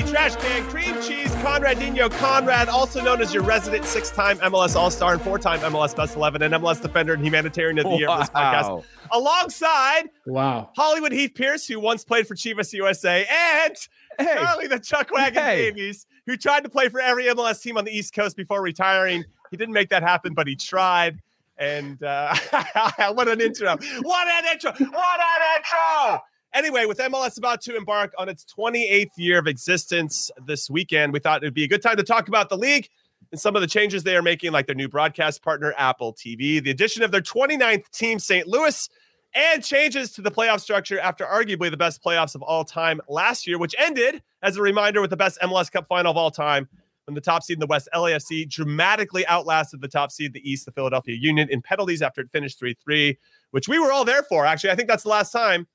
I'm Trash Can Cream Cheese Conradinho Conrad, also known as your resident six-time MLS All-Star and four-time MLS Best 11 and MLS Defender and Humanitarian of the Year of this podcast, alongside Wow. Hollywood Heath Pearce, who once played for Chivas USA, and Charlie the Chuck Wagon Hey. Davies, who tried to play for every MLS team on the East Coast before retiring. He didn't make that happen, but he tried. And uh, what an intro! What an intro! What an intro! Anyway, with MLS about to embark on its 28th year of existence this weekend, we thought it would be a good time to talk about the league and some of the changes they are making, like their new broadcast partner, Apple TV, the addition of their 29th team, St. Louis, and changes to the playoff structure after arguably the best playoffs of all time last year, which ended, as a reminder, with the best MLS Cup final of all time when the top seed in the West, LAFC, dramatically outlasted the top seed, the East, the Philadelphia Union, in penalties after it finished 3 3, which we were all there for. Actually, I think that's the last time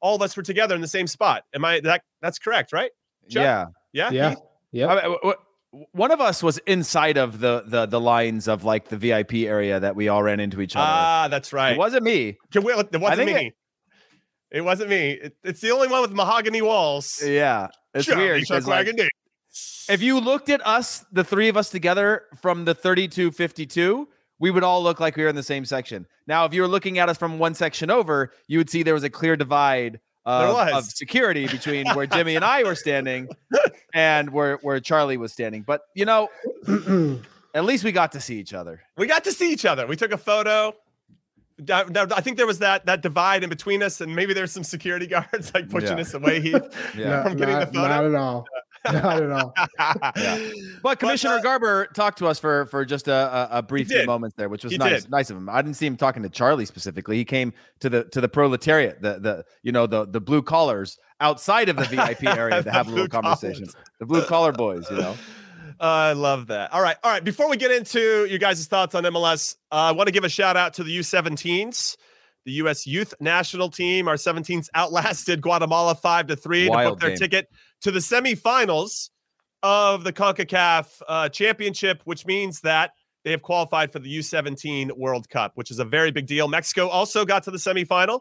all of us were together in the same spot. Am I that? That's correct, right? Chuck? Yeah. Yeah. Yeah. Heath? Yeah. I mean, w- w- one of us was inside of the the the lines of like the VIP area that we all ran into each other. Ah, that's right. it wasn't me. Can we- it wasn't me. it- It, wasn't me. It- it's the only one with mahogany walls. Yeah, it's Charlie weird. 'cause, Chuck like, if you looked at us, the three of us together from the 32 52, we would all look like we were in the same section. Now, if you were looking at us from one section over, you would see there was a clear divide of, of security between where Jimmy and I were standing and where, where Charlie was standing. But, you know, at least we got to see each other. We got to see each other. We took a photo. Da- da- I think there was that that divide in between us, and maybe there's some security guards like pushing Yeah. us away. Heath. Yeah. I'm getting the photo. not at all. Not at all. But Commissioner uh, Garber talked to us for for just a, a, a brief few moments there, which was He nice, did. nice of him. I didn't see him talking to Charlie specifically. He came to the to the proletariat, the the you know the the blue collars outside of the VIP area to have a little blue conversation. collars. The blue collar boys, you know. I love that. All right. All right. Before we get into your guys' thoughts on MLS, uh, I want to give a shout out to the U17s, the U.S. Youth National Team. Our 17s outlasted Guatemala 5 to 3 to book their game. ticket to the semifinals of the CONCACAF uh, Championship, which means that they have qualified for the U17 World Cup, which is a very big deal. Mexico also got to the semifinal.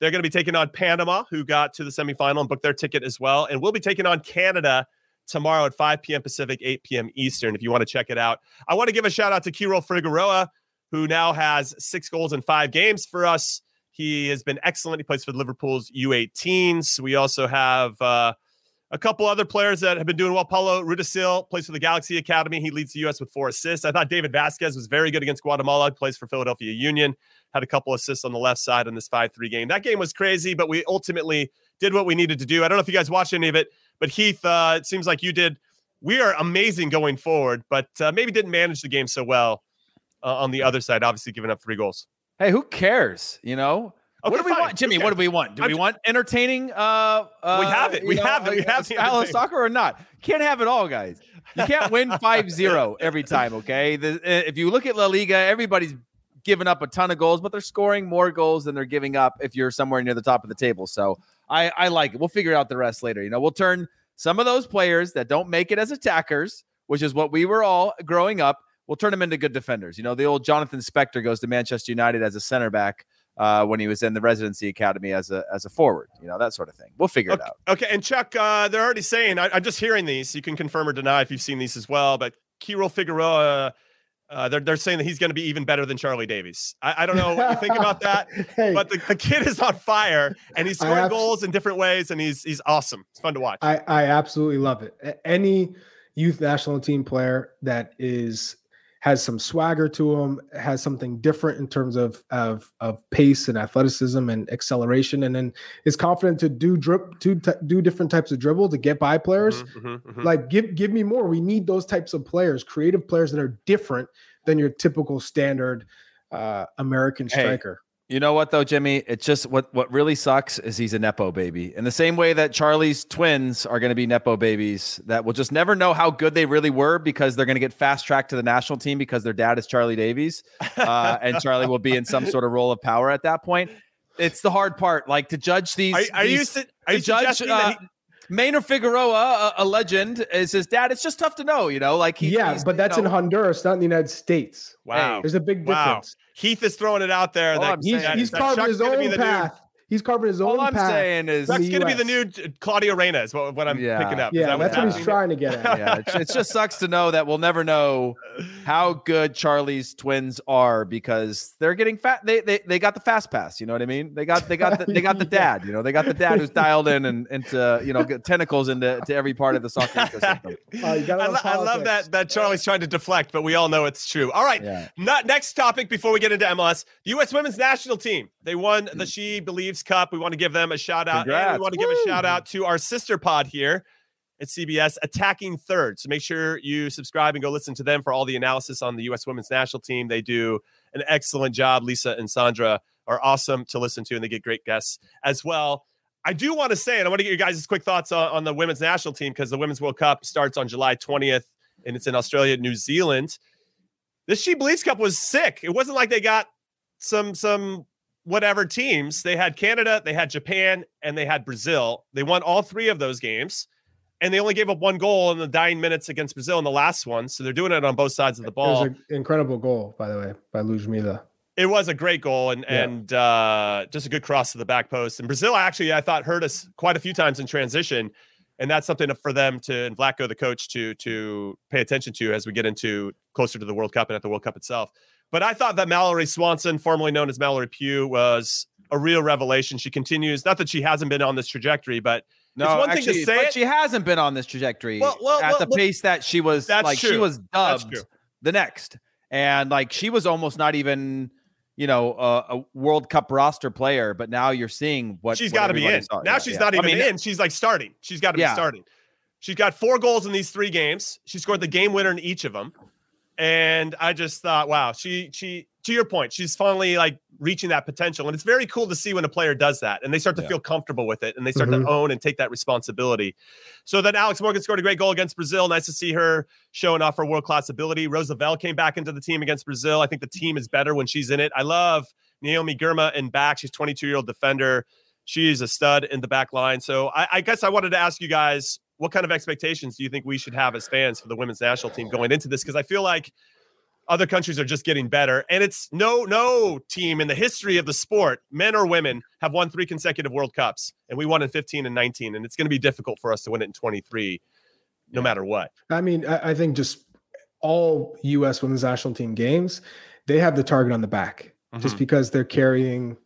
They're going to be taking on Panama, who got to the semifinal and booked their ticket as well. And we'll be taking on Canada tomorrow at 5 p.m. Pacific, 8 p.m. Eastern, if you want to check it out. I want to give a shout out to Keyrol Figueroa, who now has six goals in five games for us. He has been excellent. He plays for Liverpool's U18s. We also have uh, a couple other players that have been doing well. Paulo Rudisill plays for the Galaxy Academy. He leads the U.S. with four assists. I thought David Vazquez was very good against Guatemala. Plays for Philadelphia Union. Had a couple assists on the left side in this 5 3 game. That game was crazy, but we ultimately did what we needed to do. I don't know if you guys watched any of it, but Heath, uh, it seems like you did. We are amazing going forward, but uh, maybe didn't manage the game so well uh, on the other side, obviously giving up three goals. Hey, who cares? You know. Okay, what do we fine. want, Jimmy? What do we want? Do I'm we want entertaining? Uh, uh We have it. We know, have it. We have style of soccer or not? Can't have it all, guys. You can't win 5-0 every time. Okay. The, uh, if you look at La Liga, everybody's giving up a ton of goals, but they're scoring more goals than they're giving up. If you're somewhere near the top of the table, so I I like it. We'll figure out the rest later. You know, we'll turn some of those players that don't make it as attackers, which is what we were all growing up. We'll turn them into good defenders. You know, the old Jonathan Spector goes to Manchester United as a center back uh, when he was in the residency academy as a as a forward. You know that sort of thing. We'll figure it out. okay, and Chuck, uh, they're already saying, I, I'm just hearing these. You can confirm or deny if you've seen these as well. But Keyrol Figueroa Uh, they're they're saying that he's going to be even better than Charlie Davies. I, I don't know what you think about that, hey, but the, the kid is on fire and he's scoring abs- goals in different ways and he's he's awesome. It's fun to watch. I, I absolutely love it. Any youth national team player that is has some swagger to him, has something different in terms of of of pace and athleticism and acceleration, and then is confident to do drip to t- do different types of dribble to get by players. Mhm, mhm, mhm. Like give give me more. We need those types of players, creative players that are different than your typical standard uh, American Hey, striker. You know what though, Jimmy? It's just what what really sucks is he's a nepo baby. In the same way that Charlie's twins are going to be nepo babies that will just never know how good they really were because they're going to get fast tracked to the national team because their dad is Charlie Davies, uh, and Charlie will be in some sort of role of power at that point. It's the hard part, like to judge these. are, are you these- su- are you judge uh, Maynor Figueroa, a, a legend, is his dad. It's just tough to know, you know. Like he, yeah, but that's you know, in Honduras, not in the United States. wow There's a big difference. Wow. difference. Heath is throwing it out there. All that, He's, saying- he's that carving Chuck's his gonna be own the new- path. He's carving his own All I'm path. saying is, in Chuck's the going to be the new J- Claudio Reyna is what, what I'm Yeah. picking up. Yeah, that that's what he's trying to get at. yeah, it, it just sucks to know that we'll never know how good Charlie's twins are because they're getting fat. They they, they got the fast pass. You know what I mean? They got they got the, they got the dad. You know, they got the dad who's dialed in and into you know get tentacles into to every part of the soccer ecosystem. Oh, you gotta I, love lo- I love that that Charlie's trying to deflect, but we all know it's true. All right, Yeah. not, next topic before we get into MLS. The U.S. Women's National Team. They won the She Believes Cup. We want to give them a shout out. And we Mm. Want to give a shout out to our sister pod here at CBS, Attacking Third. So make sure you subscribe and go listen to them for all the analysis on the U.S. Women's National Team. They do an excellent job. Lisa and Sandra are awesome to listen to, and they get great guests as well. I do want to say, and I want to get your guys' quick thoughts on, on the women's national team because the Women's World Cup starts on July 20th and it's in Australia, New Zealand. This She Believes Cup was sick. It wasn't like they got some some whatever teams. They had Canada, they had Japan, and they had Brazil. They won all three of those games, and they only gave up one goal in the dying minutes against Brazil in the last one. So they're doing it on both sides of the ball. It was an incredible goal, by the way, by Ludmila. It was a great goal and Yeah. and uh, just a good cross to the back post. And Brazil actually, I thought, hurt us quite a few times in transition, and that's something for them to and Vlatko, the coach, to to pay attention to as we get into closer to the World Cup and at the World Cup itself. But I thought that Mallory Swanson, formerly known as Mallory Pugh, was a real revelation. She continues, not that she hasn't been on this trajectory, but No, It's one thing to say it- she hasn't been on this trajectory Well, well, at well, the pace that she was. That's like she was dubbed the next, and like she was almost not even. You know, a, a World Cup roster player, but now you're seeing what she's got to be in. saw. Now Yeah, she's yeah. not I even mean, in. She's like starting. She's got to be starting. She's got four goals in these three games. She scored the game winner in each of them. And I just thought, wow, she she to your point, she's finally like reaching that potential. And it's very cool to see when a player does that and they start to Yeah. feel comfortable with it and they start Mhm. to own and take that responsibility. So then Alex Morgan scored a great goal against Brazil. Nice to see her showing off her world-class ability. Rose Lavelle came back into the team against Brazil. I think the team is better when she's in it. I love Naomi Girma in back. She's 22 year old defender. She's a stud in the back line. So I, I guess I wanted to ask you guys what kind of expectations do you think we should have as fans for the women's national team going into this? Because I feel like other countries are just getting better, and it's no no team in the history of the sport, men or women, have won three consecutive World Cups, and we won in 15 and 19, and it's going to be difficult for us to win it in 23, no Yeah. matter what. I mean, I, I think just all U.S. women's national team games, they have the target on the back just Mhm. because they're carrying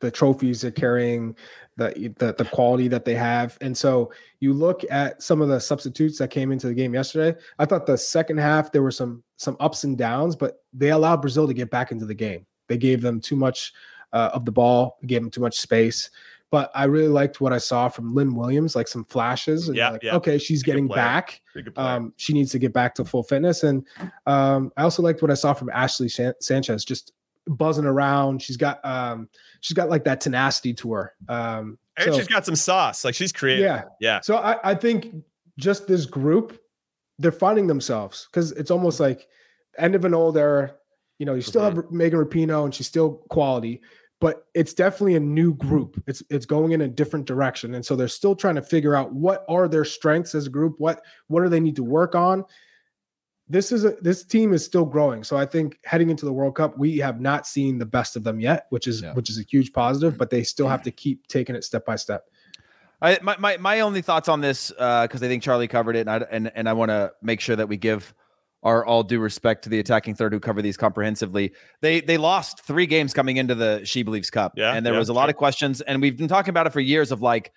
the trophies, they're carrying the, the the quality that they have, and so you look at some of the substitutes that came into the game yesterday. I thought the second half there were some some ups and downs, but they allowed Brazil to get back into the game. They gave them too much uh, of the ball, gave them too much space. But I really liked what I saw from Lynn Williams, like some flashes. And Yeah, like, yeah. okay, she's getting back. Pretty good player. Um, she needs to get back to full fitness. And um, I also liked what I saw from Ashley San- Sanchez, just buzzing around. She's got um, she's got like that tenacity to her. Um, and so- she's got some sauce. Like she's creative. yeah. Yeah. So I, I think just this group, they're finding themselves because it's almost like end of an old era. You know, you still have Megan Rapinoe and she's still quality, but it's definitely a new group. It's it's going in a different direction, and so they're still trying to figure out what are their strengths as a group. What what do they need to work on? This is a this team is still growing. So I think heading into the World Cup, we have not seen the best of them yet, which is Yeah. which is a huge positive. But they still have to keep taking it step by step. I, my, my my only thoughts on this uh, because I think Charlie covered it, and I and, and I want to make sure that we give Our all due respect to the attacking third who cover these comprehensively. They they lost three games coming into the She Believes Cup, Yeah, and there yeah, was a lot of questions. And we've been talking about it for years of like,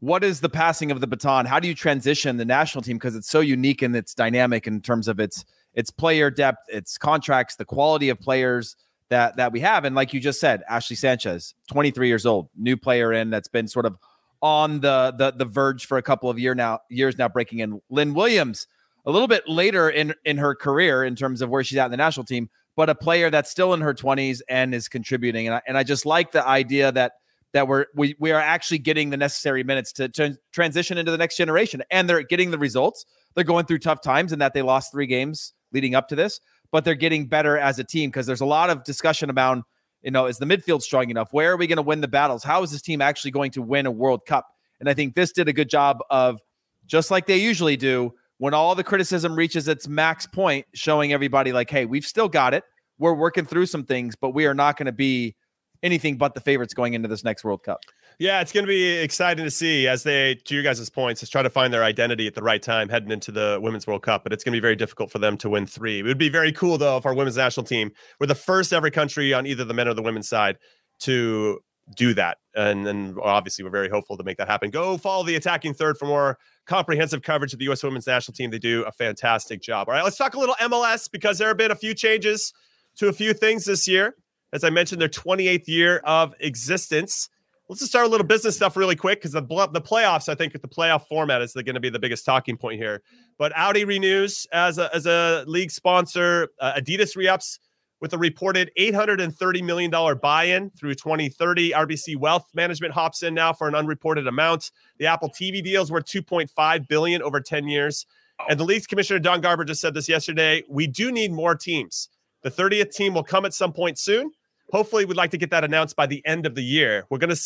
what is the passing of the baton? How do you transition the national team because it's so unique and it's dynamic in terms of its its player depth, its contracts, the quality of players that that we have. And like you just said, Ashley Sanchez, 23 years old, new player in that's been sort of on the the the verge for a couple of year now years now breaking in. Lynn Williams, a little bit later in in her career in terms of where she's at in the national team, but a player that's still in her 20s and is contributing. And I, and I just like the idea that that we're we we are actually getting the necessary minutes to, to transition into the next generation and they're getting the results. They're going through tough times and that they lost three games leading up to this, but they're getting better as a team because there's a lot of discussion about, you know, is the midfield strong enough? Where are we going to win the battles? How is this team actually going to win a World Cup? And I think this did a good job of just like they usually do when all the criticism reaches its max point, showing everybody like, hey, we've still got it. We're working through some things, but we are not going to be anything but the favorites going into this next World Cup. Yeah, it's going to be exciting to see as they, to you guys' points, is try to find their identity at the right time heading into the Women's World Cup. But it's going to be very difficult for them to win three. It would be very cool, though, if our women's national team were the first ever country on either the men or the women's side to do that. And then obviously, we're very hopeful to make that happen. Go follow the attacking third for more comprehensive coverage of the U.S. women's national team. They do a fantastic job. All right, let's talk a little MLS because there have been a few changes to a few things this year. As I mentioned, their 28th year of existence. Let's just start a little business stuff really quick because the the playoffs, I think, the playoff format is going to be the biggest talking point here. But Audi renews as a as a league sponsor. Uh, Adidas re-ups with a reported $830 million buy-in through 2030. RBC Wealth Management hops in now for an unreported amount. The Apple TV deals were 2.5 billion over 10 years. And the league's commissioner Don Garber just said this yesterday. We do need more teams. The 30th team will come at some point soon. Hopefully, we'd like to get that announced by the end of the year. We're gonna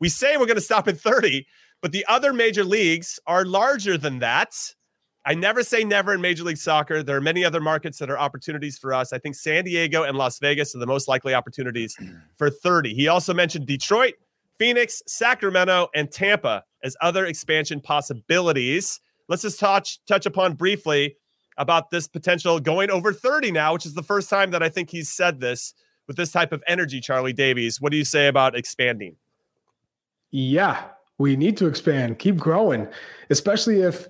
we say we're gonna stop at 30, but the other major leagues are larger than that. I never say never in Major League Soccer. There are many other markets that are opportunities for us. I think San Diego and Las Vegas are the most likely opportunities for 30. He also mentioned Detroit, Phoenix, Sacramento, and Tampa as other expansion possibilities. Let's just touch touch upon briefly about this potential going over 30 now, which is the first time that I think he's said this with this type of energy, Charlie Davies. What do you say about expanding? Yeah, we need to expand, keep growing, especially if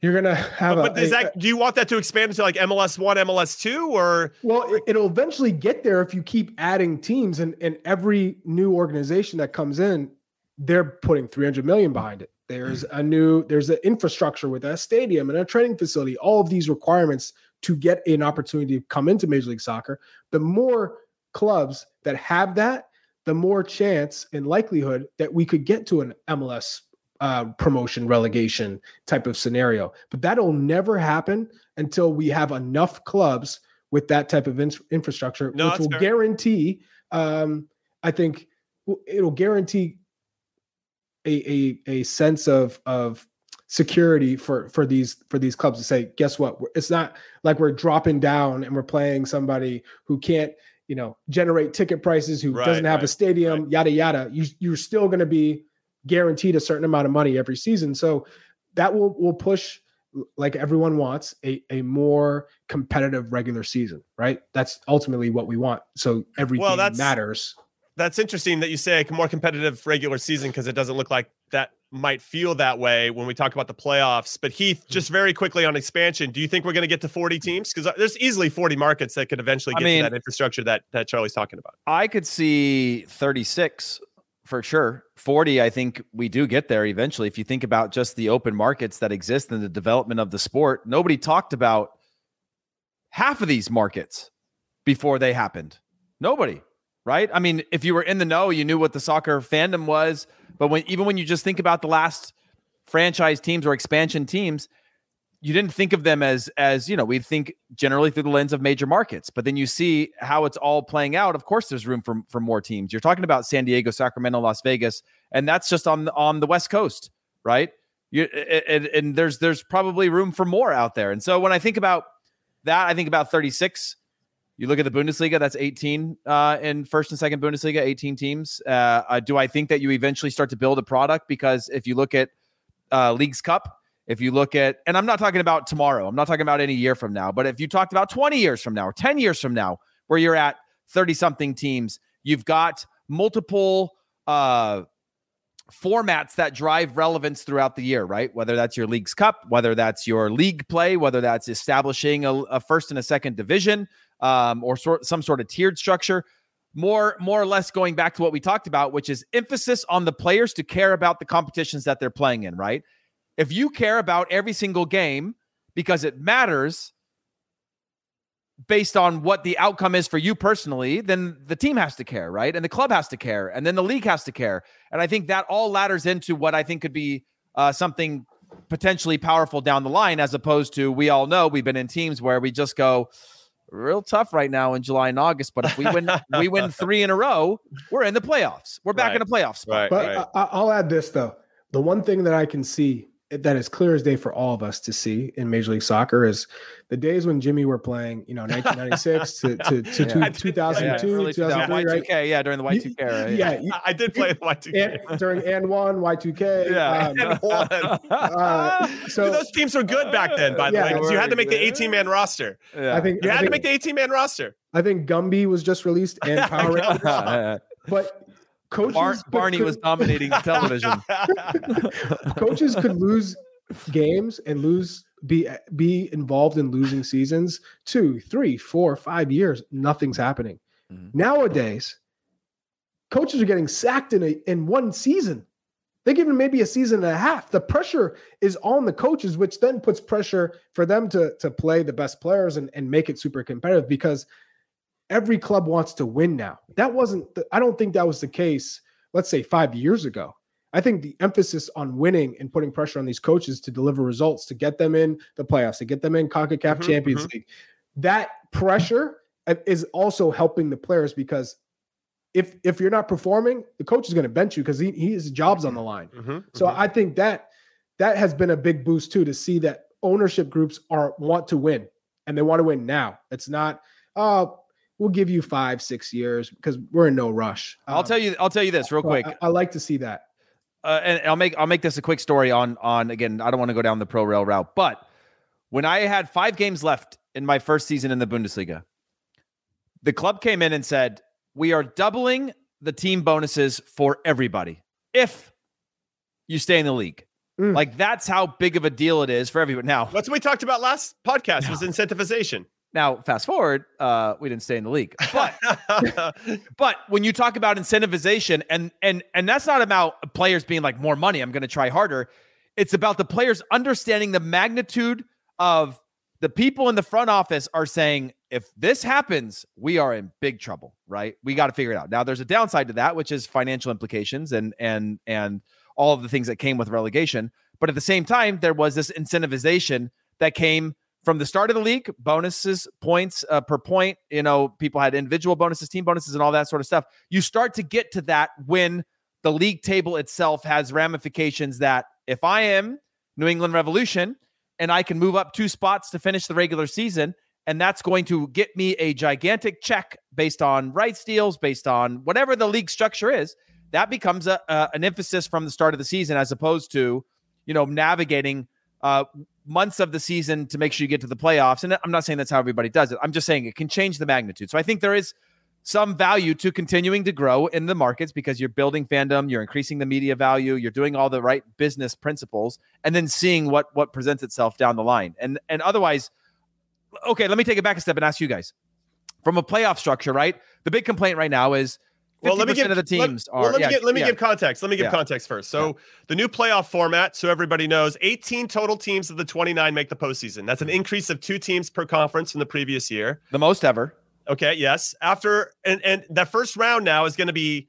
you're gonna have but, a, but is a- that do you want that to expand into like MLS one, MLS two, or well it- it'll eventually get there if you keep adding teams and and every new organization that comes in they're putting 300 million behind it there's hmm. a new there's an infrastructure with a stadium and a training facility all of these requirements to get an opportunity to come into major league soccer the more clubs that have that the more chance and likelihood that we could get to an mls uh, promotion relegation type of scenario but that'll never happen until we have enough clubs with that type of in- infrastructure No, which will fair. guarantee um, i think it'll guarantee a, a a sense of of security for for these for these clubs to say guess what? It's not like we're dropping down and we're playing somebody who can't you know generate ticket prices who Right, doesn't have right, a stadium yada yada. You you're still going to be guaranteed a certain amount of money every season. So that will will push like everyone wants a, a more competitive regular season right? That's ultimately what we want. So every Well, that's- matters. that's interesting that you say a more competitive regular season because it doesn't look like that might feel that way when we talk about the playoffs. But Heath, Hmm. just very quickly on expansion, do you think we're going to get to 40 teams? Because there's easily 40 markets that could eventually I get mean- to that infrastructure that that Charlie's talking about. I could see 36 for sure. 40, I think we do get there eventually. If you think about just the open markets that exist in the development of the sport, nobody talked about half of these markets before they happened. Nobody, right? I mean, if you were in the know, you knew what the soccer fandom was. But when even when you just think about the last franchise teams or expansion teams, you didn't think of them as as you know we think generally through the lens of major markets. But then you see how it's all playing out. Of course there's room for for more teams. You're talking about san diego sacramento las vegas and that's just on on the west coast right? You and, and there's there's probably room for more out there. And so when i think about that i think about 36 you look at the bundesliga that's 18 uh, in first and second bundesliga 18 teams uh, uh, do i think that you eventually start to build a product because if you look at uh, leagues cup If you look at, and I'm not talking about tomorrow, I'm not talking about any year from now, but if you talked about 20 years from now or 10 years from now, where you're at 30 something teams, you've got multiple uh, formats that drive relevance throughout the year, right? Whether that's your league's cup, whether that's your league play, whether that's establishing a, a first and a second division, um, or sort some sort of tiered structure. More, more or less going back to what we talked about, which is emphasis on the players to care about the competitions that they're playing in, right? If you care about every single game because it matters, based on what the outcome is for you personally, then the team has to care, right? And the club has to care, and then the league has to care. And I think that all ladders into what I think could be uh, something potentially powerful down the line, as opposed to we all know we've been in teams where we just go real tough right now in July and August. But if we win, we win three in a row, we're in the playoffs. We're back Right. in the playoffs. Right. But I, I'll add this though: the one thing that I can see that is clear as day for all of us to see in Major League Soccer is the days when Jimmy were playing, you know, 1996 to to, to, Yeah. to 2002, early 2003, right? Y2K, yeah, during the Y2K You- era. Yeah, you- I did play the Y2K. and, during and one Y2K. Yeah. um, And one. uh, so Dude, those teams were good back then, by the Yeah, way, they because you had to make the 18 man roster. Yeah. I think You I had to make the 18 man roster. I think Gumby was just released and Power Rangers, but coaches Bar- Barney could- was dominating television. coaches could lose games and lose be be involved in losing seasons two three four five years nothing's happening Mhm. nowadays coaches are getting sacked in a in one season they give them maybe a season and a half the pressure is on the coaches which then puts pressure for them to to play the best players and, and make it super competitive because every club wants to win now that wasn't the, i don't think that was the case let's say five years ago I think the emphasis on winning and putting pressure on these coaches to deliver results, to get them in the playoffs, to get them in CONCACAF Mhm, Champions League, that pressure uh, is also helping the players because if if you're not performing, the coach is going to bench you because he, he his job's on the line. Mhm, So mhm. I think that that has been a big boost too to see that ownership groups are want to win and they want to win now. It's not oh we'll give you five six years because we're in no rush. I'll tell you. I'll tell you this real quick. I, I like to see that. uh, and I'll make I'll make this a quick story on on again. I don't want to go down the pro rail route, but when I had five games left in my first season in the Bundesliga, the club came in and said we are doubling the team bonuses for everybody if you stay in the league. Mm. Like that's how big of a deal it is for everybody. Now, That's what we talked about last podcast was incentivization. Now fast forward, uh, we didn't stay in the league, but But when you talk about incentivization and and and that's not about players being like more money, I'm going to try harder. It's about the players understanding the magnitude of the people in the front office are saying if this happens, we are in big trouble, right? We got to figure it out. Now there's a downside to that, which is financial implications and and and all of the things that came with relegation, but at the same time there was this incentivization that came from the start of the league, bonuses, points uh, per point. You know, people had individual bonuses, team bonuses, and all that sort of stuff. You start to get to that when the league table itself has ramifications that if I am New England Revolution and I can move up two spots to finish the regular season, and that's going to get me a gigantic check based on rights deals, based on whatever the league structure is, that becomes a, an emphasis from the start of the season as opposed to, you know, navigating uh, months of the season to make sure you get to the playoffs. And I'm not saying that's how everybody does it. I'm just saying it can change the magnitude. So I think there is some value to continuing to grow in the markets because you're building fandom, you're increasing the media value, you're doing all the right business principles, and then seeing what what presents itself down the line. And and otherwise, okay, let me take it back a step and ask you guys from a playoff structure, right? The big complaint right now is 50% Well, let me give of the teams let, are. Well, let me yeah, give, let me yeah. give context. Let me give Yeah. context first. So the new playoff format, so everybody knows, 18 total teams of the 29 make the postseason. That's an Mm-hmm. increase of two teams per conference from the previous year. the most ever. Okay, yes. After and and that first round now is going to be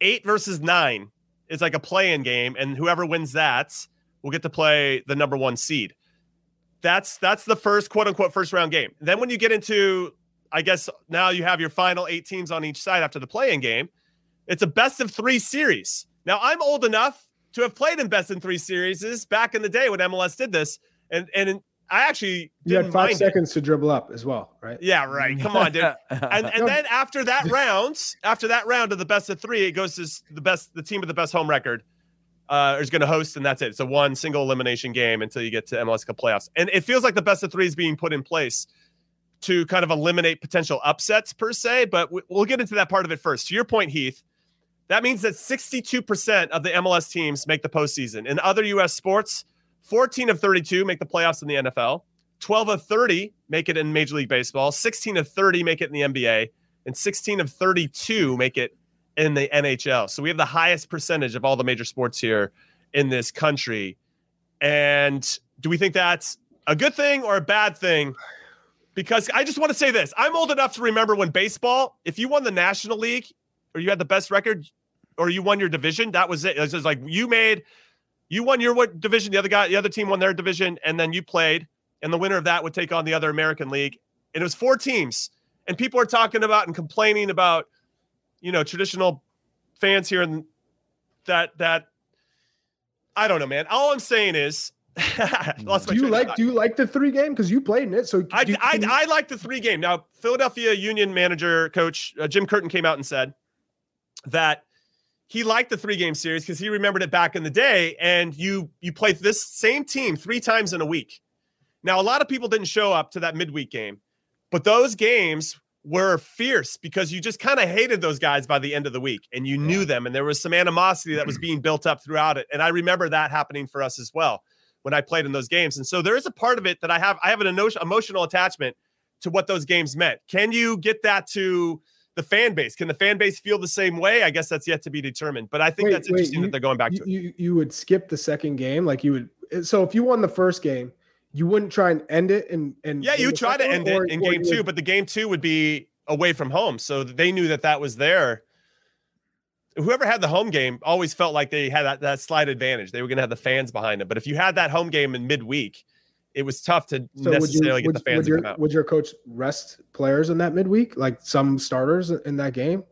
eight versus nine. It's like a play-in game, and whoever wins that will get to play the number one seed. That's that's the first quote unquote first round game. Then when you get into, I guess now you have your final eight teams on each side after the play-in game. It's a best of three series. Now I'm old enough to have played in best in three series back in the day when MLS did this, and and I actually You had five mind it. seconds to dribble up as well, right? Yeah, right. Come on, dude and and then after that round, after that round of the best of three, it goes to the best, the team with the best home record. uh, is going to host, and that's it. It's a one single elimination game until you get to MLS Cup playoffs. And it feels like the best of three is being put in place to kind of eliminate potential upsets per se. But we'll get into that part of it first. To your point, Heath, that means that 62% of the MLS teams make the postseason. In other U.S. sports, 14 of 32 make the playoffs in the NFL. 12 of 30 make it in Major League Baseball. 16 of 30 make it in the NBA. And 16 of 32 make it in the NHL. So we have the highest percentage of all the major sports here in this country. And do we think that's a good thing or a bad thing? Because I just want to say this I'm old enough to remember when baseball, if you won the National League or you had the best record or you won your division, that was it. It was like you made, you won your division, the other guy, the other team won their division, and then you played, and the winner of that would take on the other American League. And it was four teams. And people are talking about and complaining about you know, traditional fans here and that that I don't know, man. All I'm saying is do you like do you like the three game? Because you played in it so I, I, I like the three game. Now philadelphia union manager coach uh, jim curtin came out and said that he liked the three game series because he remembered it back in the day and you you played this same team three times in a week. Now a lot of people didn't show up to that midweek game but those games were fierce because you just kind of hated those guys by the end of the week and you knew them and there was some animosity that was being built up throughout it and i remember that happening for us as well when i played in those games. And so there is a part of it that i have i have an emotional attachment to what those games meant. Can you get that to the fan base? Can the fan base feel the same way? I guess that's yet to be determined but i think wait, that's interesting wait, that they're going back you, to you, you would skip the second game? Like you would so if you won the first game you wouldn't try and end it and and yeah you try to end it in game two but the game two would be away from home. So they knew that that was there whoever had the home game always felt like they had that, that slight advantage they were going to have the fans behind them but if you had that home game in midweek it was tough to so necessarily you, get the fans would your, to come out. Would your coach rest players in that midweek, like some starters in that game?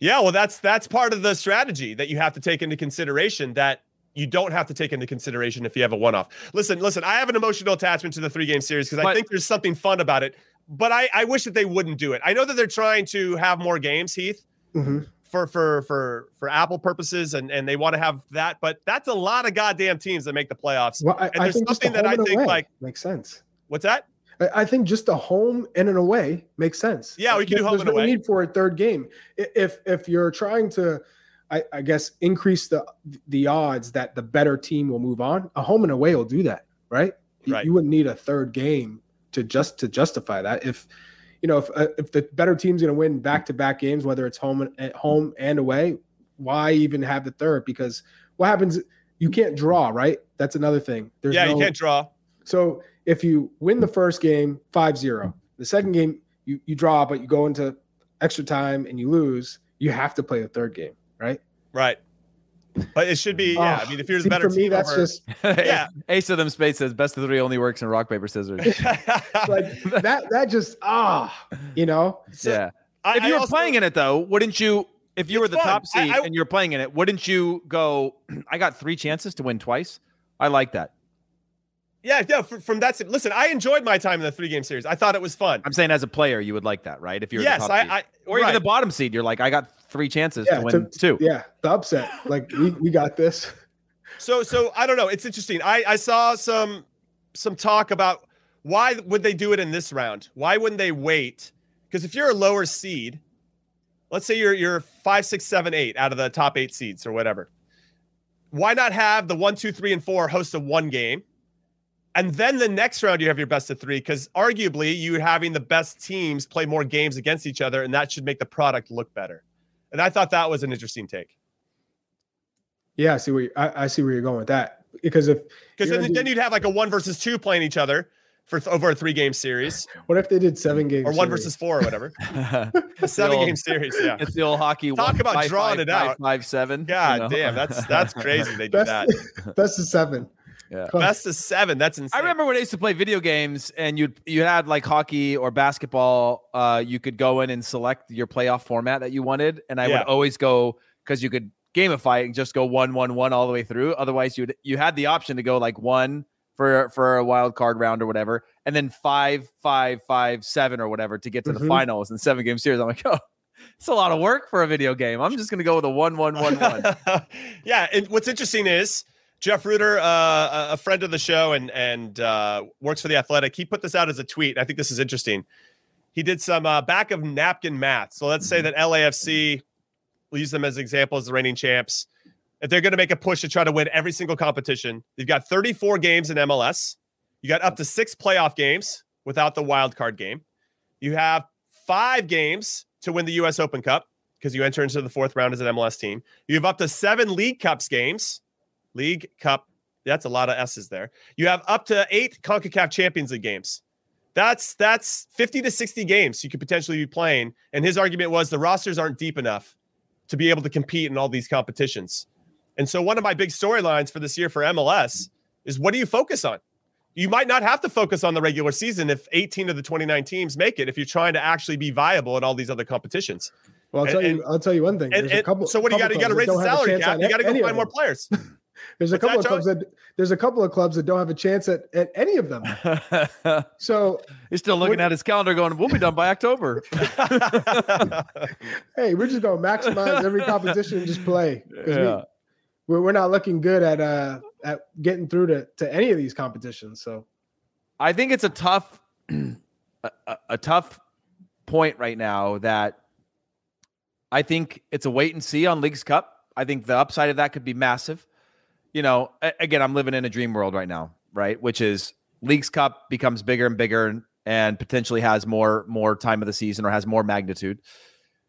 Yeah, well, that's that's part of the strategy that you have to take into consideration. That you don't have to take into consideration if you have a one-off. Listen, listen, I have an emotional attachment to the three-game series because I think there's something fun about it. But I, I wish that they wouldn't do it. I know that they're trying to have more games, Heath, mm-hmm. For for for for Apple purposes, and and they want to have that. But that's a lot of goddamn teams that make the playoffs. Well, I, and there's something that I think like makes sense. What's that? I think just a home and an away makes sense. Yeah, we can There's do home and no away. need for a third game. If if you're trying to I, I, guess increase the the odds that the better team will move on. A home and away will do that, right? Right. You, wouldn't need a third game to just to justify that. If you know if uh, if the better team's going to win back to back games, whether it's home and at home and away, why even have the third? Because what happens? You can't draw, right? That's another thing. There's yeah, no, you can't draw. So if you win the first game 5-0, the second game you you draw, but you go into extra time and you lose, you have to play the third game right? Right. But it should be, yeah. I mean, if you're the better for me, that's over, just yeah. Ace of them spades says best of three only works in rock paper scissors. like that. That just ah, you know. So yeah. I, if you were also, playing in it though, wouldn't you? If you were the fun. top seed I, I, and you're playing in it, wouldn't you go? I got three chances to win twice. I like that. Yeah, yeah. From that, listen, I enjoyed my time in the three game series. I thought it was fun. I'm saying as a player, you would like that, right? If you're yes, I, I, or right. even the bottom seed, you're like, I got three chances yeah, to win to, two. Yeah, the upset. Like we, we got this. So so I don't know. It's interesting. I I saw some some talk about why would they do it in this round? Why wouldn't they wait? Because if you're a lower seed, let's say you're you're five, six, seven, eight out of the top eight seeds or whatever. Why not have the one, two, three, and four host a one game? And then the next round, you have your best of three because arguably you having the best teams play more games against each other, and that should make the product look better. And I thought that was an interesting take. Yeah, I see where you, I, I, see where you're going with that because if because then, then you'd have like a one versus two playing each other for over a three game series. What if they did seven games or one versus four or whatever? a seven old, game series. Yeah, it's the old hockey. Talk one, about five, drawing five, it out. Five seven. God you know? damn, that's that's crazy. They do that. Best of seven. Yeah. Best of seven. That's insane. I remember when I used to play video games and you'd you had like hockey or basketball. Uh, you could go in and select your playoff format that you wanted, and I yeah. would always go because you could gamify it and just go one one one all the way through. Otherwise, you would you had the option to go like one for for a wild card round or whatever, and then five five five seven or whatever to get to mm-hmm. the finals and seven game series. I'm like, oh, It's a lot of work for a video game. I'm just going to go with a one one one one. yeah, and what's interesting is Jeff Rueter, uh, a friend of the show and and uh, works for the Athletic. He put this out as a tweet. I think this is interesting. He did some uh, back of napkin math. So let's say that LAFC, we'll use them as example as the reigning champs. If they're going to make a push to try to win every single competition, you've got 34 games in MLS. You got up to six playoff games without the wild card game. You have five games to win the U.S. Open Cup because you enter into the fourth round as an MLS team. You have up to seven League Cups games. League Cup, that's a lot of S's there. You have up to eight CONCACAF Champions League games. That's that's 50 to 60 games you could potentially be playing. And his argument was the rosters aren't deep enough to be able to compete in all these competitions. And so one of my big storylines for this year for MLS is what do you focus on? You might not have to focus on the regular season if 18 of the 29 teams make it if you're trying to actually be viable in all these other competitions. Well, I'll tell And- you. I'll tell you one thing. And, couple. so what do you got? You got to raise the don't have a salary cap. You got to go find more players. There's a What's couple of clubs that there's a couple of clubs that don't have a chance at, at any of them. So He's still looking What- at his calendar, going, "We'll be done by October." hey, we're just gonna maximize every competition and just play. 'Cause Yeah. We, we're, we're not looking good at uh at getting through to, to any of these competitions. So I think it's a tough, a, a- a tough point right now that I think it's a wait and see on Leagues Cup. I think the upside of that could be massive. You know, again, I'm living in a dream world right now, right? Which is Leagues Cup becomes bigger and bigger and, and potentially has more more time of the season or has more magnitude.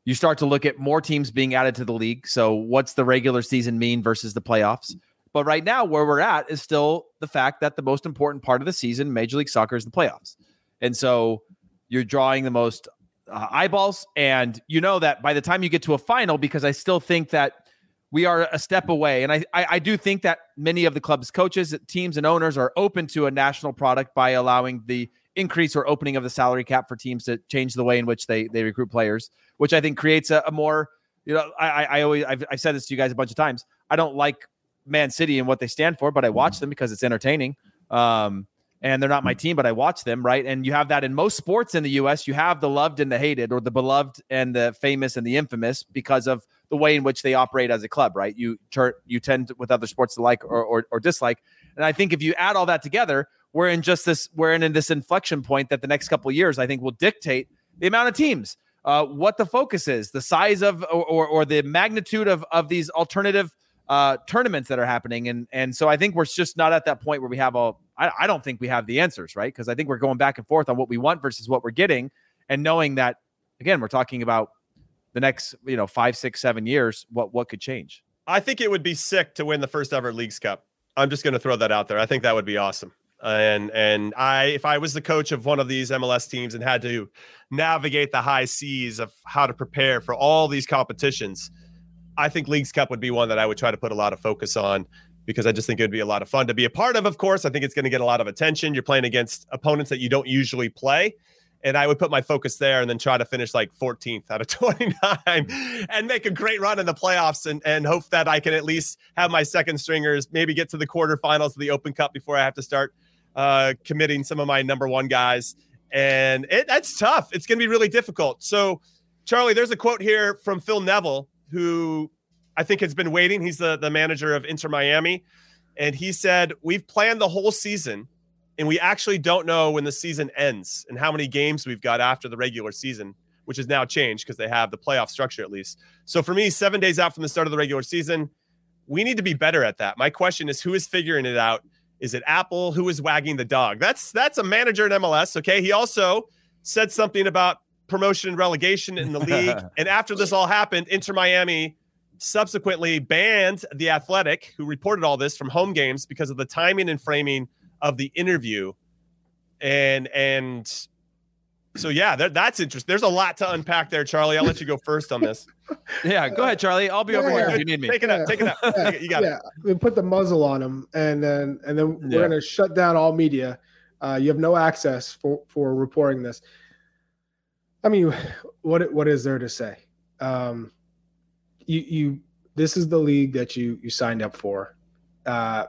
You start to look at more teams being added to the league. So, what's the regular season mean versus the playoffs? But right now, where we're at is still the fact that the most important part of the season, Major League Soccer, is the playoffs. And so you're drawing the most uh, eyeballs. And you know that by the time you get to a final, because I still think that we are a step away. And I, I, I do think that many of the club's coaches, teams, and owners are open to a national product by allowing the increase or opening of the salary cap for teams to change the way in which they, they recruit players, which I think creates a, a more, you know, I, I, always, I've, I've said this to you guys a bunch of times. I don't like Man City and what they stand for, but I watch them because it's entertaining. Um, and they're not my team, but I watch them, right? And you have that in most sports in the US. You have the loved and the hated, or the beloved and the famous and the infamous because of the way in which they operate as a club, right? You turn you tend to, with other sports to like or, or, or dislike. And I think if you add all that together, we're in just this, we're in, in this inflection point that the next couple of years, I think, will dictate the amount of teams, uh, what the focus is, the size of or, or, or the magnitude of of these alternative uh, tournaments that are happening. And and so I think we're just not at that point where we have all. I, I don't think we have the answers, right? Because I think we're going back and forth on what we want versus what we're getting, and knowing that again, we're talking about the next you know five, six, seven years. What what could change? I think it would be sick to win the first ever Leagues Cup. I'm just going to throw that out there. I think that would be awesome. And and I, if I was the coach of one of these MLS teams and had to navigate the high seas of how to prepare for all these competitions, I think Leagues Cup would be one that I would try to put a lot of focus on because I just think it would be a lot of fun to be a part of. Of course, I think it's going to get a lot of attention. You're playing against opponents that you don't usually play. And I would put my focus there and then try to finish like 14th out of 29 and make a great run in the playoffs and, and hope that I can at least have my second stringers maybe get to the quarterfinals of the Open Cup before I have to start uh, committing some of my number one guys. And it, that's tough. It's going to be really difficult. So, Charlie, there's a quote here from Phil Neville, who I think has been waiting. He's the, the manager of Inter Miami. And he said, We've planned the whole season and we actually don't know when the season ends and how many games we've got after the regular season, which has now changed because they have the playoff structure at least. So for me, seven days out from the start of the regular season, we need to be better at that. My question is, who is figuring it out? Is it Apple? Who is wagging the dog? That's that's a manager in MLS. Okay, he also said something about promotion and relegation in the league. and after this all happened, Inter Miami subsequently banned the Athletic, who reported all this from home games because of the timing and framing of the interview and and so yeah that, that's interesting there's a lot to unpack there charlie i'll let you go first on this Yeah, go ahead, Charlie. I'll be over here if you need me. take it up take it up Take it- you got it yeah, we put the muzzle on them, and then and then we're Yeah. gonna shut down all media. Uh, you have no access for for reporting this. I mean, what what is there to say? Um, you you this is the league that you you signed up for. Uh,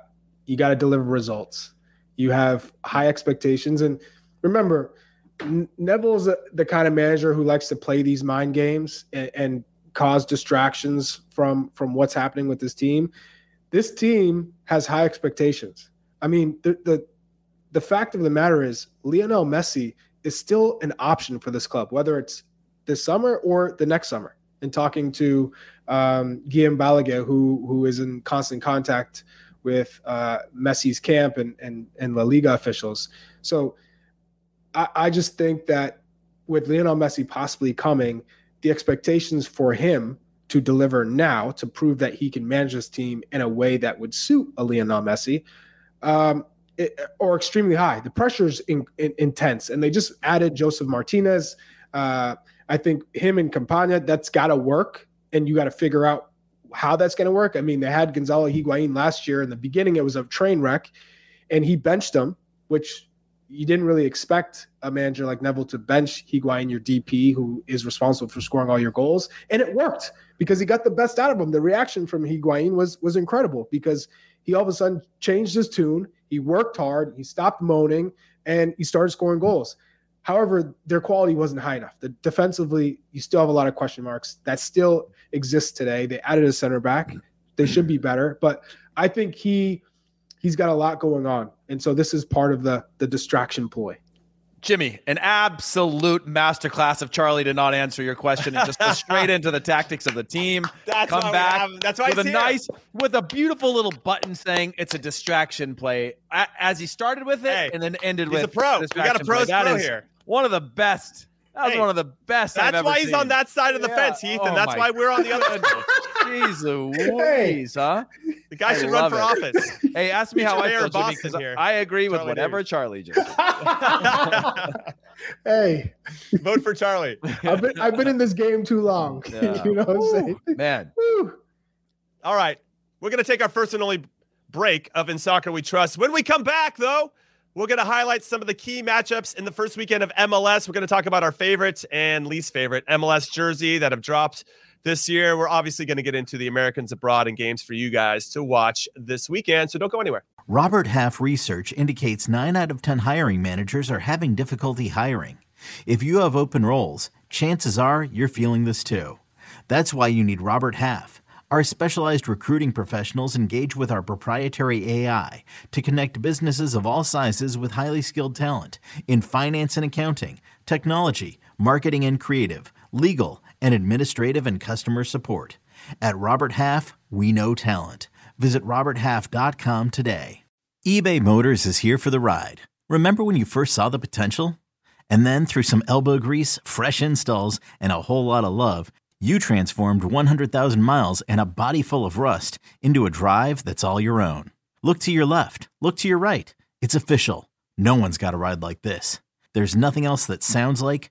you got to deliver results. You have high expectations, and remember, Neville's the kind of manager who likes to play these mind games and, and cause distractions from from what's happening with this team. This team has high expectations. I mean, the the the fact of the matter is Lionel Messi is still an option for this club, whether it's this summer or the next summer. And talking to um, Guillem Balagué, who who is in constant contact with uh, Messi's camp and, and and La Liga officials. So I, I just think that with Lionel Messi possibly coming, the expectations for him to deliver now to prove that he can manage this team in a way that would suit a Lionel Messi um, it, or extremely high. The pressure is in, in, intense, and they just added Josef Martinez. Uh, I think him and Campana, that's got to work, and you got to figure out how that's going to work. I mean, they had Gonzalo Higuain last year. In the beginning, it was a train wreck, and he benched him, which you didn't really expect a manager like Neville to bench Higuain, your DP, who is responsible for scoring all your goals, and it worked because he got the best out of him. The reaction from Higuain was was incredible because he all of a sudden changed his tune. He worked hard. He stopped moaning, and he started scoring goals. However, their quality wasn't high enough. The defensively, you still have a lot of question marks that still exists today. They added a center back. They should be better, but I think he he's got a lot going on, and so this is part of the the distraction ploy. Jimmy, an absolute masterclass of Charlie to not answer your question and just go straight into the tactics of the team. That's come back have- that's why with a nice, with a beautiful little button saying it's a distraction play. As he started with it Hey, and then ended he's with a pro. We got a pros play. Pro here. One of the best. That was Hey, one of the best. I've That's why he's seen. on that side of the Yeah. fence, Heath, Oh and that's why we're on the other side. Jeez Louise, huh? The guy I should run for it. office. Hey, ask me He's how I feel, of Jimmy, Boston 'cause here. I agree with Charlie whatever Davies. Charlie just said. hey, Vote for Charlie. I've been I've been in this game too long. Yeah. you know what I'm saying? Man, Woo. All right. We're going to take our first and only break of In Soccer We Trust. When we come back, though, we're going to highlight some of the key matchups in the first weekend of MLS. We're going to talk about our favorite and least favorite MLS jersey that have dropped this year. We're obviously going to get into the Americans abroad and games for you guys to watch this weekend. So don't go anywhere. Robert Half research indicates 9 out of 10 hiring managers are having difficulty hiring. If you have open roles, chances are you're feeling this too. That's why you need Robert Half. Our specialized recruiting professionals engage with our proprietary AI to connect businesses of all sizes with highly skilled talent in finance and accounting, technology, marketing and creative, legal, and administrative and customer support. At Robert Half, we know talent. Visit RobertHalf.com today. eBay Motors is here for the ride. Remember when you first saw the potential? And then through some elbow grease, fresh installs, and a whole lot of love, you transformed 100,000 miles and a body full of rust into a drive that's all your own. Look to your left, look to your right. It's official. No one's got a ride like this. There's nothing else that sounds like,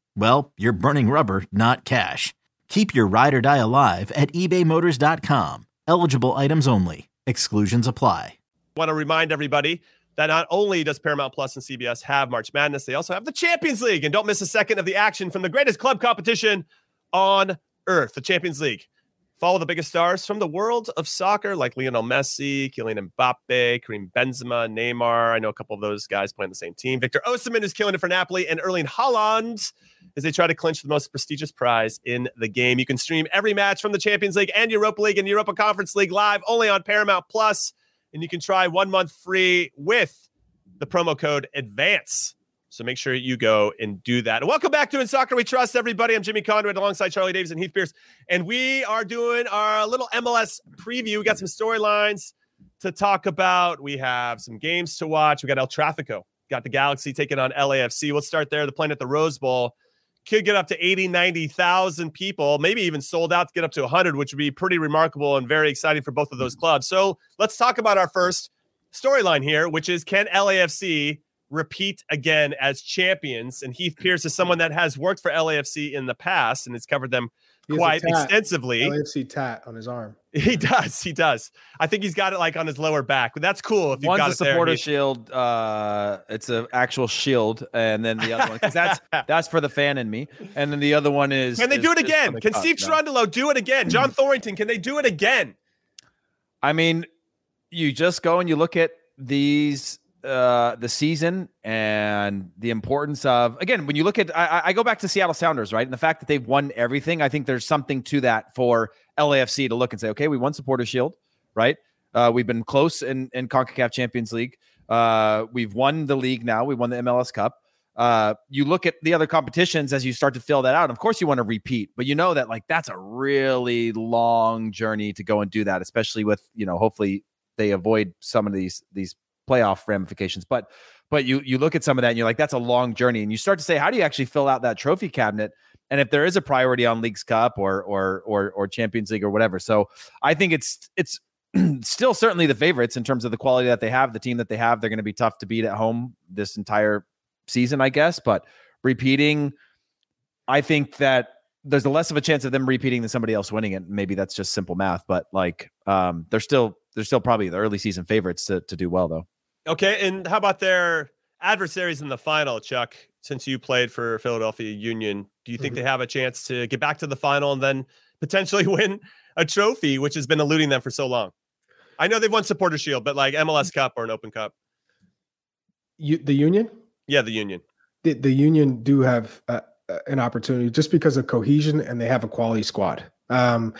well, you're burning rubber, not cash. Keep your ride or die alive at ebaymotors.com. Eligible items only. Exclusions apply. want to remind everybody that not only does Paramount Plus and CBS have March Madness, they also have the Champions League. And don't miss a second of the action from the greatest club competition on earth, the Champions League. Follow the biggest stars from the world of soccer, like Lionel Messi, Kylian Mbappe, Karim Benzema, Neymar. I know a couple of those guys play on the same team. Victor Osimhen is killing it for Napoli, and Erling Haaland as they try to clinch the most prestigious prize in the game. You can stream every match from the Champions League and Europa League and Europa Conference League live only on Paramount Plus. And you can try one month free with the promo code advance. So make sure you go and do that. Welcome back to in soccer we trust everybody. I'm jimmy conrad alongside charlie davies and heath pearce. And we are doing our little mls preview. We got some storylines to talk about. We have some games to watch. We got el trafico got the galaxy taking on lafc We'll start there. The playing at the rose bowl could get up to 80 90,000 people maybe even sold out to get up to 100 which would be pretty remarkable and very exciting for both of those mm-hmm. clubs so let's talk about our first storyline here which is can LAFC repeat again as champions. And Heath Pearce is someone that has worked for LAFC in the past and has covered them He quite extensively. LAFC tat on his arm. He does. He does. I think he's got it like on his lower back, but that's cool. If you've One's got a supporter shield. Uh, it's an actual shield, and then the other one because that's that's for the fan in me, and then the other one is. Can they is- do it again? Can cup, Steve no. Cherundolo do it again? John Thorrington, can they do it again? I mean, you just go and you look at these uh the season and the importance of again when you look at I- I go back to Seattle Sounders right and the fact that they've won everything I think there's something to that for LAFC to look and say okay we won Supporter Shield right? Uh we've been close in in Concacaf Champions League. Uh we've won the league now. We won the MLS Cup. Uh you look at the other competitions as you start to fill that out of course you want to repeat but you know that like that's a really long journey to go and do that especially with you know hopefully they avoid some of these these playoff ramifications but but you you look at some of that and you're like that's a long journey and you start to say how do you actually fill out that trophy cabinet and if there is a priority on leagues cup or or or or champions league or whatever. So i think it's it's still certainly the favorites in terms of the quality that they have the team that they have. They're going to be tough to beat at home this entire season i guess. But repeating i think that there's less of a chance of them repeating than somebody else winning it. Maybe that's just simple math but like um they're still they're still probably the early season favorites to, to do well though. Okay, and how about their adversaries in the final, Chuck? Since you played for Philadelphia Union, do you think Mhm. they have a chance to get back to the final and then potentially win a trophy, which has been eluding them for so long? I know they've won Supporter Shield, but like MLS Cup or an Open Cup. You, the Union, Yeah, the Union. the, the Union do have uh, an opportunity just because of cohesion and they have a quality squad. Um,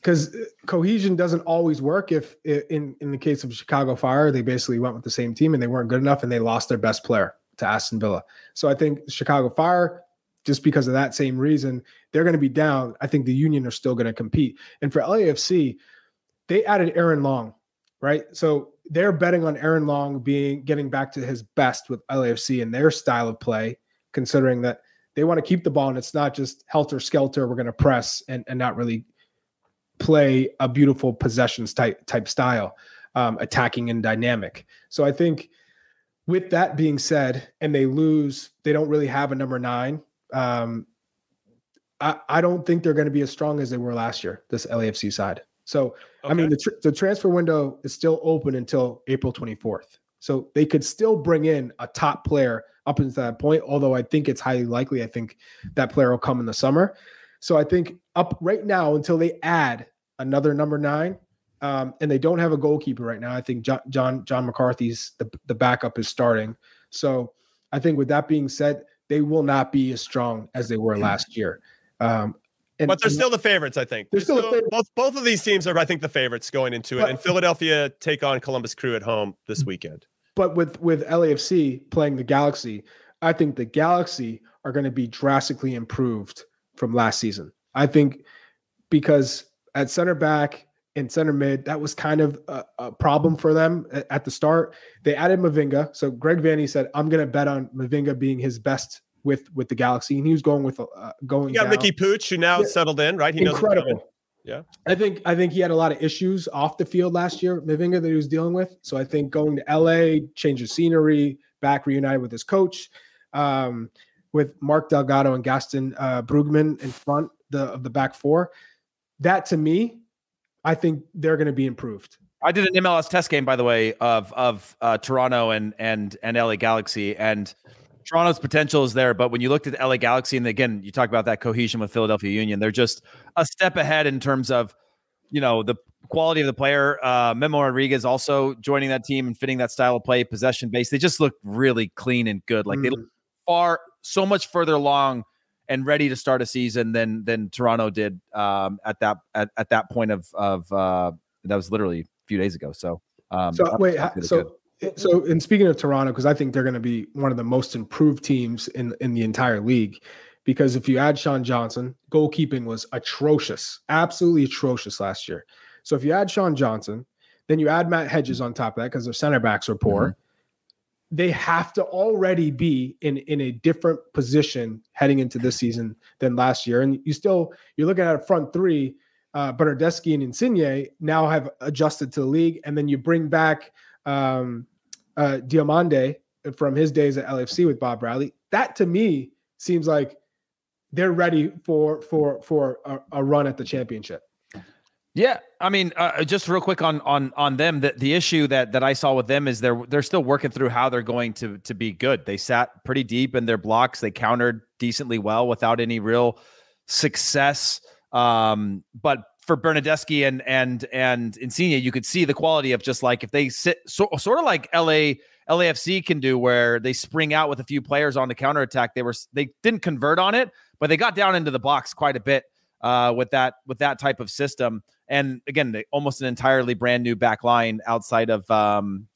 because uh, cohesion doesn't always work. If in in the case of Chicago Fire, they basically went with the same team and they weren't good enough, and they lost their best player to Aston Villa. So I think Chicago Fire, just because of that same reason, they're going to be down. I think the Union are still going to compete. And for LAFC, they added Aaron Long, right? So they're betting on Aaron Long being getting back to his best with LAFC and their style of play, considering that they want to keep the ball and it's not just helter skelter. We're going to press and, and not really play a beautiful possessions type type style, um, attacking and dynamic. So I think with that being said, and they lose, they don't really have a number nine. Um, I, I don't think they're going to be as strong as they were last year. This LAFC side. So I mean, the, tr- the transfer window is still open until April 24th. So they could still bring in a top player up until that point, although I think it's highly likely. I think that player will come in the summer. So I think up right now until they add another number nine, um, and they don't have a goalkeeper right now. I think John John, John McCarthy's the, the backup is starting. So I think with that being said, they will not be as strong as they were last year. Um, and, but they're and still the favorites, I think. They're still both both of these teams are, I think, the favorites going into it. But- and Philadelphia take on Columbus Crew at home this weekend. but with with LAFC playing the Galaxy, I think the Galaxy are going to be drastically improved from last season. I think because at center back and center mid, that was kind of a, a problem for them a- at the start. They added Mavinga, so Greg Vanney said, "I'm going to bet on Mavinga being his best with with the Galaxy," and he was going with uh, going. You got down. Riqui Puig, who now Yeah. settled in, right? He knows incredible. Yeah. I think I think he had a lot of issues off the field last year, Mavinga, that he was dealing with. So I think going to LA, change of scenery, back reunited with his coach, um, with Mark Delgado and Gaston uh, Brugman in front the of the back four. That to me, I think they're going to be improved. I did an MLS test game, by the way, of of uh, Toronto and and and LA Galaxy, and Toronto's potential is there. But when you looked at LA Galaxy, and again, you talk about that cohesion with Philadelphia Union, they're just a step ahead in terms of you know the quality of the player. Uh, Memo Rodriguez also joining that team and fitting that style of play, possession based. They just look really clean and good. Like they look Mm. far so much further along and ready to start a season than than Toronto did um, at that at, at that point of of uh, that was literally a few days ago. So um, So wait, really so good. so in speaking of Toronto, because I think they're going to be one of the most improved teams in in the entire league. Because if you add Sean Johnson, goalkeeping was atrocious, absolutely atrocious last year. So if you add Sean Johnson, then you add Matt Hedges on top of that because their center backs are poor. They have to already be in in a different position heading into this season than last year, and you still you're looking at a front three uh, Bernardeschi and Insigne now have adjusted to the league, and then you bring back um, uh, Diomande from his days at LFC with Bob Bradley. That to me seems like they're ready for for for a, a run at the championship. Yeah, I mean, uh, just real quick on on on them. That the issue that that I saw with them is they're they're still working through how they're going to to be good. They sat pretty deep in their blocks. They countered decently well without any real success. Um, but for Bernardeschi and and and Insigne, you could see the quality of just like if they sit so, sort of like LA LAFC can do, where they spring out with a few players on the counter attack. They were they didn't convert on it, but they got down into the box quite a bit uh, with that with that type of system. And again, almost an entirely brand new back line outside of um,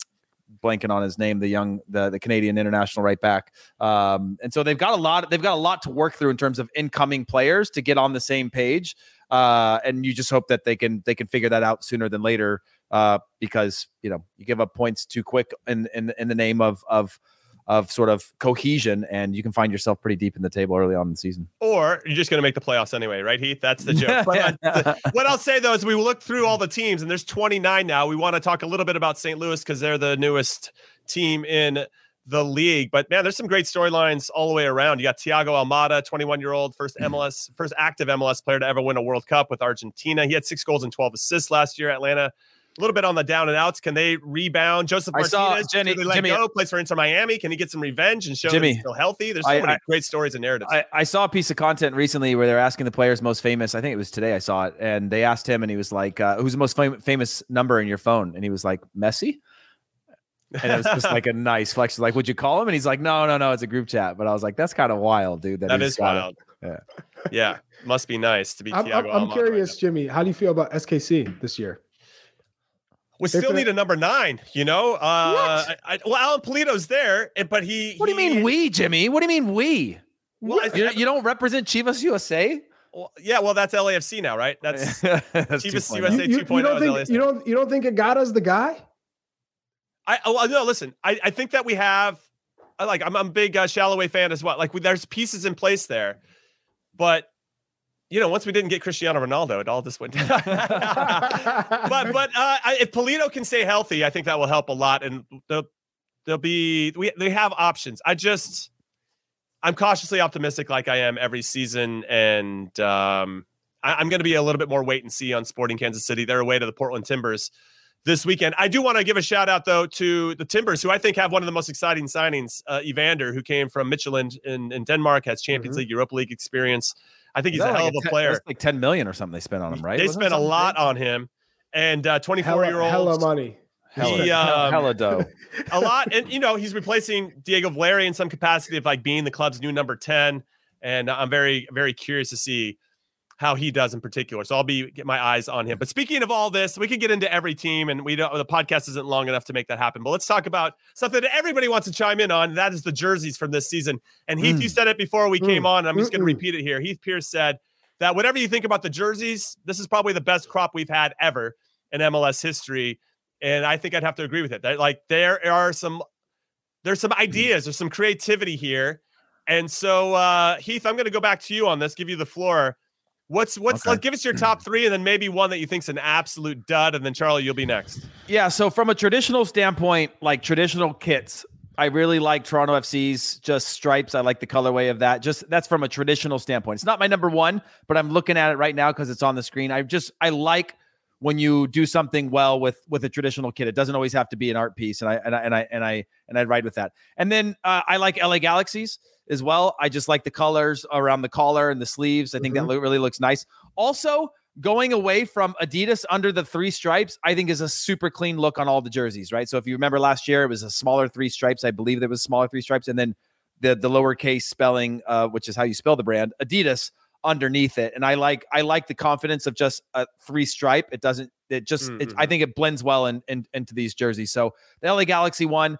blanking on his name, the young the the Canadian international right back. Um, and so they've got a lot they've got a lot to work through in terms of incoming players to get on the same page. Uh, and you just hope that they can they can figure that out sooner than later uh, because you know you give up points too quick in in, in the name of of of sort of cohesion, and you can find yourself pretty deep in the table early on in the season. Or you're just going to make the playoffs anyway, right, Heath? That's the joke. but, what I'll say though is we look through all the teams, and there's 29 now. We want to talk a little bit about St. Louis because they're the newest team in the league. But man, there's some great storylines all the way around. You got Thiago Almada, 21 year old, first mm-hmm. MLS, first active MLS player to ever win a World Cup with Argentina. He had six goals and 12 assists last year Atlanta a little bit on the down and outs. Can they rebound? Josef Martinez, I saw Jenny, they let Jimmy, go, plays for Inter Miami. Can he get some revenge and show Jimmy, that he's still healthy? There's so I, many I, great stories and narratives. I, I, saw a piece of content recently where they're asking the players most famous. I think it was today I saw it, and they asked him, and he was like, uh, "Who's the most fam- famous number in your phone?" And he was like, "Messi." and it was just like a nice flex. Like, would you call him? And he's like, no, no, no, it's a group chat. But I was like, that's kind of wild, dude. That, that is wild. Yeah. yeah. Must be nice to be. I'm, I'm, I'm curious, right Jimmy. How do you feel about SKC this year? We still need a number nine, you know. Uh, I, I, well, Alan Pulido's there, but he. What do you mean we, Jimmy? What do you mean we? Well, you, you, don't represent Chivas USA. Well, yeah, well, that's LAFC now, right? That's, that's Chivas USA you, 2.0. You don't, think, you don't you don't think Agada's the guy? I oh no, listen. I, I think that we have. I like. I'm, I'm a big uh, Shalloway fan as well. Like, we, there's pieces in place there, but you know, once we didn't get Cristiano Ronaldo, it all just went down. but but uh, if Pulido can stay healthy, I think that will help a lot, and they'll they'll be we they have options. I just I'm cautiously optimistic, like I am every season, and um, I, am going to be a little bit more wait and see on Sporting Kansas City. They're away to the Portland Timbers this weekend. I do want to give a shout out though to the Timbers, who I think have one of the most exciting signings. Uh, Evander, who came from Midtjylland in, in Denmark, has Champions mm-hmm. League, Europa League experience. I think he's a hell like of a, player. like 10 million or something they spent on him, right? They Wasn't spent a lot big? on him. And 24 uh, year old. Hella money. Hella, he, um, hella dough. a lot. And, you know, he's replacing Diego Valeri in some capacity of like being the club's new number 10. And I'm very, very curious to see how he does in particular. So I'll be get my eyes on him. But speaking of all this, we can get into every team, and we don't. The podcast isn't long enough to make that happen. But let's talk about something that everybody wants to chime in on. that is the jerseys from this season. And Heath, mm. you said it before we mm. came on. I'm just going to repeat it here. Heath Pearce said that whatever you think about the jerseys, this is probably the best crop we've had ever in MLS history. And I think I'd have to agree with it. That like there are some there's some ideas, there's some creativity here. And so uh Heath, I'm going to go back to you on this, give you the floor What's what's okay. like? Give us your hmm. top three, and then maybe one that you think's an absolute dud, and then Charlie, you'll be next. Yeah. So from a traditional standpoint, like traditional kits, I really like Toronto FC's just stripes. I like the colorway of that. Just that's from a traditional standpoint. It's not my number one, but I'm looking at it right now because it's on the screen. I just I like when you do something well with with a traditional kit. It doesn't always have to be an art piece, and I and I and I and I and I ride with that. And then uh, I like LA Galaxies as well. I just like the colors around the collar and the sleeves. I think mm-hmm. that really looks nice. Also, going away from Adidas under the three stripes, I think is a super clean look on all the jerseys, right? So if you remember last year, it was a smaller three stripes. I believe there was smaller three stripes, and then the the lowercase spelling, uh, which is how you spell the brand, Adidas underneath it. And I like I like the confidence of just a three stripe. It doesn't. It just. Mm-hmm. It, I think it blends well in, in, into these jerseys. So the LA Galaxy one.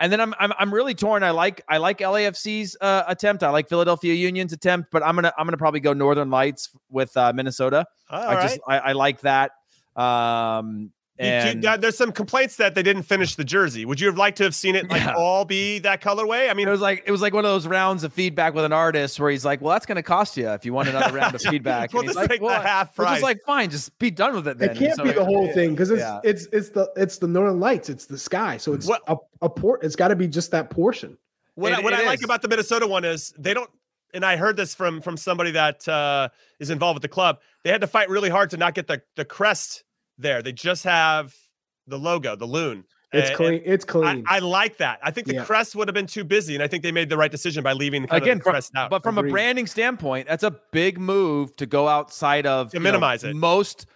And then I'm I'm I'm really torn. I like I like LAFC's uh, attempt. I like Philadelphia Union's attempt, but I'm gonna I'm gonna probably go Northern Lights with uh, Minnesota. All I right. just I, I, like that. Um, You do- there's some complaints that they didn't finish the jersey. Would you have liked to have seen it like Yeah. all be that colorway? I mean, it was like it was like one of those rounds of feedback with an artist where he's like, "Well, that's going to cost you if you want another round of feedback." We'll and he's just like, take the half price." just like, fine, just be done with it. Then It can't So be the whole thing because it's yeah. it's it's the it's the northern lights, it's the sky. So it's What- a, a port. It's got to be just that portion. what, I, what it I like about the Minnesota one is they don't. And I heard this from from somebody that uh, is involved with the club. They had to fight really hard to not get the the crest there. They just have the logo, the loon. It's And- clean. It's clean. I like that. I think the Yeah. crest would have been too busy, and I think they made the right decision by leaving kind Again, of the from- crest out. but from a branding standpoint, that's a big move to go outside of To you know, minimize it. Most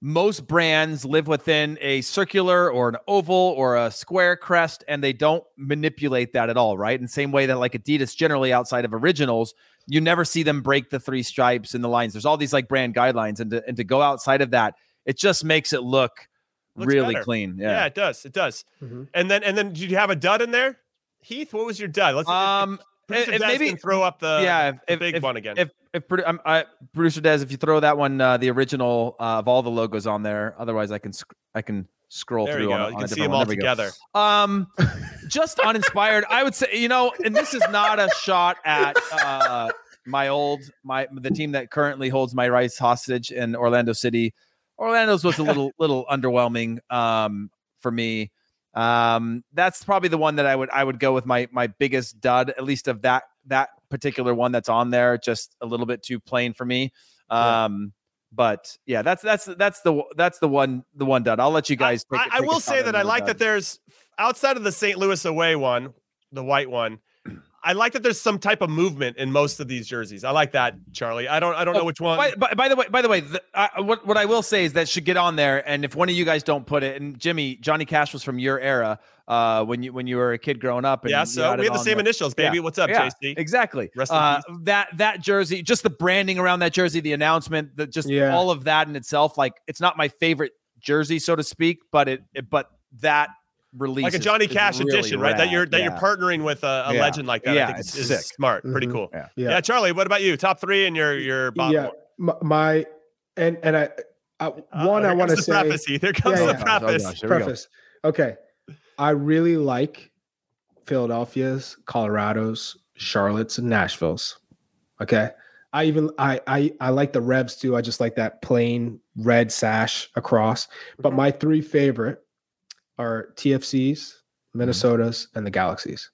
most brands live within a circular or an oval or a square crest, and they don't manipulate that at all, right? In the same way that like Adidas generally outside of originals, you never see them break the three stripes and the lines. There's all these like brand guidelines, and to and to go outside of that, it just makes it look Looks really better. clean. yeah. Yeah. it does. It does. Mhm. And then and then did you have a dud in there? Heath, what was your dud? Let's Um, producer and Des maybe- can throw up the, yeah, the if- big if- one again. if if produ- I'm, I, producer Des, if you throw that one, uh, the original uh, of all the logos on there. Otherwise, I can sc- I can scroll there through. you on go. a- You on can see them all one. There we go. together. Um, just uninspired. I would say, you know, and this is not a shot at uh, my old my the team that currently holds my rights hostage in Orlando City. Orlando's was a little little underwhelming um, for me. Um, that's probably the one that I would I would go with my my biggest dud, at least of that that particular one that's on there. Just a little bit too plain for me. Um, but yeah, that's that's that's the that's the one the one dud. I'll let you guys. I, I will say that I like dud. that there's outside of the St. Louis away one, the white one. I like that there's some type of movement in most of these jerseys. I like that, Charlie. I don't I don't know Oh, which one. By, by, by the way, by the way, the, I, what what I will say is that should get on there. And if one of you guys don't put it, and Jimmy Johnny Cash was from your era, uh, when you when you were a kid growing up. And yeah, so we it have the on same initials, baby. Yeah. What's up, Yeah, JC? Exactly. Rest Uh, that that jersey, just the branding around that jersey, the announcement, the just Yeah. all of that in itself. Like it's not my favorite jersey, so to speak, but it, it but that release Like a Johnny is Cash really edition, right? That you're that you're partnering with a, a Yeah. legend like that. Yeah, I think it's is, is sick. smart. Pretty Mhm. cool. Yeah. Yeah. Yeah. Charlie, what about you? Top three and your your bottom yeah. one? My, my and and I, I Uh-oh, one I want to say preface. Heath. Here comes Yeah, the yeah. Oh, preface. gosh, here we go. preface. Okay, I really like Philadelphia's, Colorado's, Charlotte's, and Nashville's. Okay. I even I I I like the Revs too. I just like that plain red sash across. But my three favorite are TFC's, Minnesota's, and the Galaxies.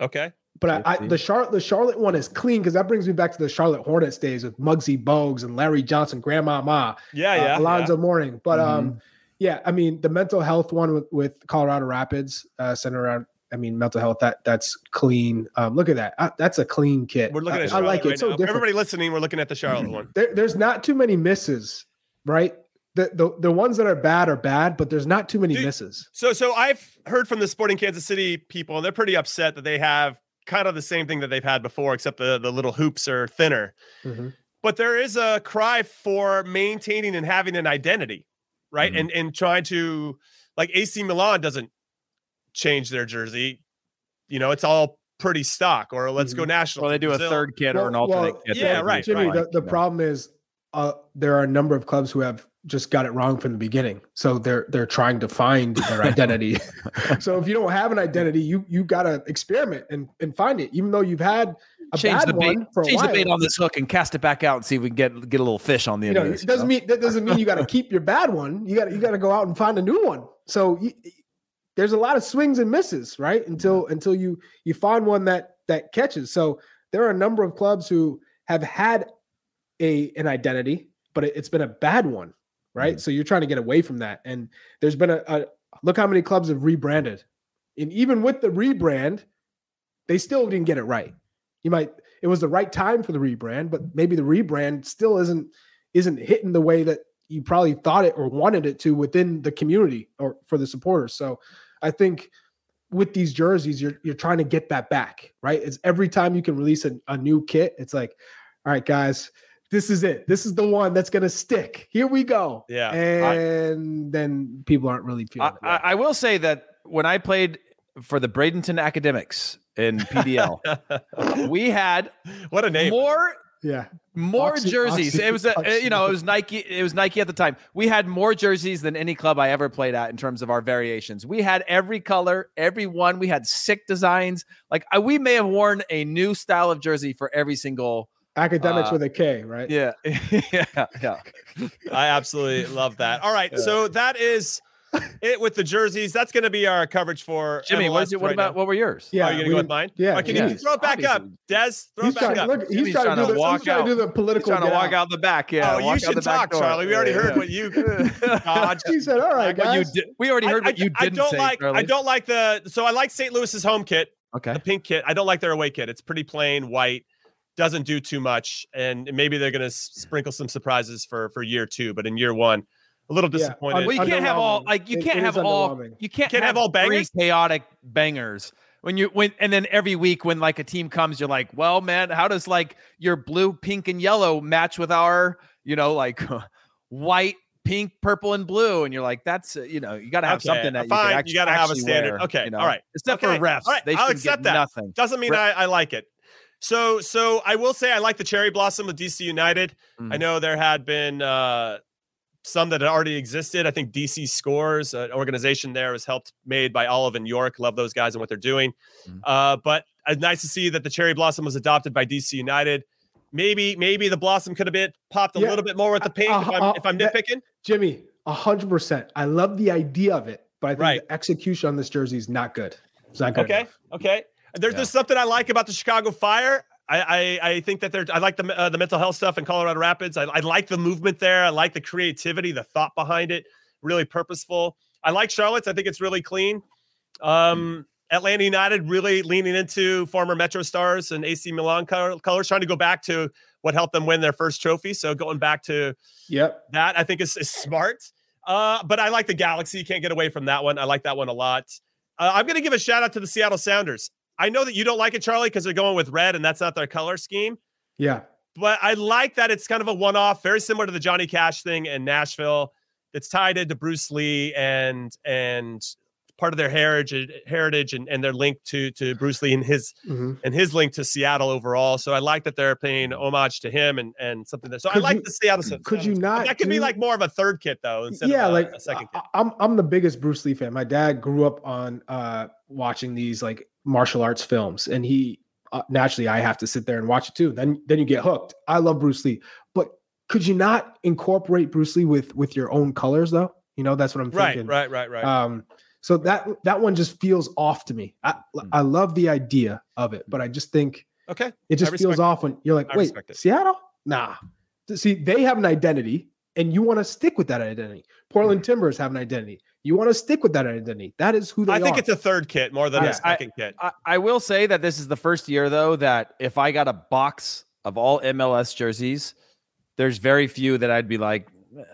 Okay. But I, I the Charlotte the Charlotte one is clean because that brings me back to the Charlotte Hornets days with Muggsy Bogues and Larry Johnson, Grandma Ma, Yeah, uh, yeah. Alonzo Mourning. But Mm-hmm. um, yeah, I mean the mental health one with, with Colorado Rapids uh, centered around. I mean mental health that that's clean. Um, look at that. Uh, that's a clean kit. We're looking I, at I Charlotte like right it. So now. different. Everybody listening, we're looking at the Charlotte one. There, there's not too many misses, right? The, the the ones that are bad are bad, but there's not too many Dude, misses. So, so I've heard from the Sporting Kansas City people, and they're pretty upset that they have kind of the same thing that they've had before, except the the little hoops are thinner. Mhm. But there is a cry for maintaining and having an identity, right? Mhm. And and trying to like AC Milan doesn't change their jersey. You know, it's all pretty stock. Or let's go national. Well, they for do a third kit or an alternate well, kit. yeah, right. Jimmy, right. the, the Yeah. problem is uh, there are a number of clubs who have just got it wrong from the beginning. So they're they're trying to find their identity. so if you don't have an identity, you you gotta experiment and, and find it, even though you've had a change bad the bait, one for a change while. the bait on this hook and cast it back out and see if we can get get a little fish on the you end know, this. it doesn't mean that doesn't mean you got to keep your bad one. You got you got to go out and find a new one. So you, there's a lot of swings and misses, right? Until until you you find one that that catches. So there are a number of clubs who have had a an identity, but it, has been a bad one, right? So you're trying to get away from that. And there's been a, a look how many clubs have rebranded, and even with the rebrand, they still didn't get it right. You might it was the right time for the rebrand, but maybe the rebrand still isn't isn't hitting the way that you probably thought it or wanted it to within the community or for the supporters. So I think with these jerseys, you're you're trying to get that back, right? It's every time you can release a, a new kit, it's like, all right, guys, this is it. This is the one that's gonna stick. Here we go. Yeah. And then people aren't really feeling I, I, I will say that when I played for the Bradenton Academics in PDL, we had what a name. more. Yeah. more Oxy- jerseys. Oxy- it was a, Oxy- you know it was Nike. It was Nike at the time. We had more jerseys than any club I ever played at in terms of our variations. We had every color, every one. We had sick designs. Like I, we may have worn a new style of jersey for every single. Academics Uh, with a K, right? Yeah, yeah, yeah. I absolutely love that. All right, so that is it with the jerseys. That's going to be our coverage for Jimmy, what, MLS did you- what right about now. what were yours? Yeah, oh, you're gonna go with mine? yeah, Oh, can yeah. you throw it back up, Obviously. Des? Throw He's it back trying, up. look, he's Jimmy's trying, trying to to do the, walk he's trying to do the political. Trying to walk out. out the back. Yeah. oh, walk you out should the talk. Charlie. We already Yeah, heard yeah. what you dodged. He said, "All right, What you guys." did, we already heard I, what you I didn't don't say. like. I don't like the. So I like St. Louis's home kit, Okay. the pink kit. I don't like their away kit. It's pretty plain white. Doesn't do too much, and maybe they're going to sprinkle some surprises for for year two. But in year one, a little Yeah, disappointed. Well, you can't have all like you It- can't it have all you can't, Can't have all three bangers? chaotic bangers when you when and then every week when like a team comes you're like well man how does like your blue pink and yellow match with our you know like white pink purple and blue and you're like that's uh, you know you got to have Okay, something that fine, you, you can actually, gotta have a standard. wear, Okay, you know? all right. except Okay, for refs all right, they I'll accept get that. nothing Doesn't mean Re- I, I like it. So so I will say I like the cherry blossom with DC United. I Mm. know there had been uh some that had already existed. I think DC Scores, an organization there, was helped made by Olive and York. Love those guys and what they're doing. Mhm. Uh, but uh, nice to see that the cherry blossom was adopted by DC United. Maybe maybe the blossom could have been popped a Yeah, little bit more with the pink if uh, I'm uh, if I'm nitpicking. Jimmy, a hundred percent. I love the idea of it, but I think Right. the execution on this jersey is not good. It's not good. Okay, enough. okay. There's Yeah. there's something I like about the Chicago Fire. I I, I think that they're I like the uh, the mental health stuff in Colorado Rapids. I, I like the movement there. I like the creativity, the thought behind it. Really purposeful. I like Charlotte's. I think it's really clean. Um, Atlanta United really leaning into former Metro Stars and AC Milan colors, trying to go back to what helped them win their first trophy. So going back to Yep. that I think is, is smart. Uh, but I like the Galaxy. Can't get away from that one. I like that one a lot. Uh, I'm going to give a shout out to the Seattle Sounders. I know that you don't like it, Charlie, because they're going with red and that's not their color scheme. Yeah. But I like that it's kind of a one off, very similar to the Johnny Cash thing in Nashville. It's tied into Bruce Lee and and part of their heritage heritage and, and their link to to Bruce Lee and his Mhm. and his link to Seattle overall. So I like that they're paying homage to him and and something that. So I Could like you- the Seattle. Could you not That could be like more of a third kit though, instead yeah, of a, like a second kit. I, am I'm the biggest Bruce Lee fan. My dad grew up on uh watching these like martial arts films, and he uh, naturally I have to sit there and watch it too. Then then you get hooked. I love Bruce Lee, but could you not incorporate Bruce Lee with with your own colors though? You know, that's what I'm thinking. right, right, right. right. Um, so that that one just feels off to me. I Hmm. I love the idea of it, but I just think okay. it just feels off when you're like, wait. Seattle? Nah. See, they have an identity, and you want to stick with that identity. Portland Timbers have an identity. You want to stick with that identity. That is who they are. I think are. it's a third kit more than Yeah, a second kit. I, I will say that this is the first year though that if I got a box of all MLS jerseys, there's very few that I'd be like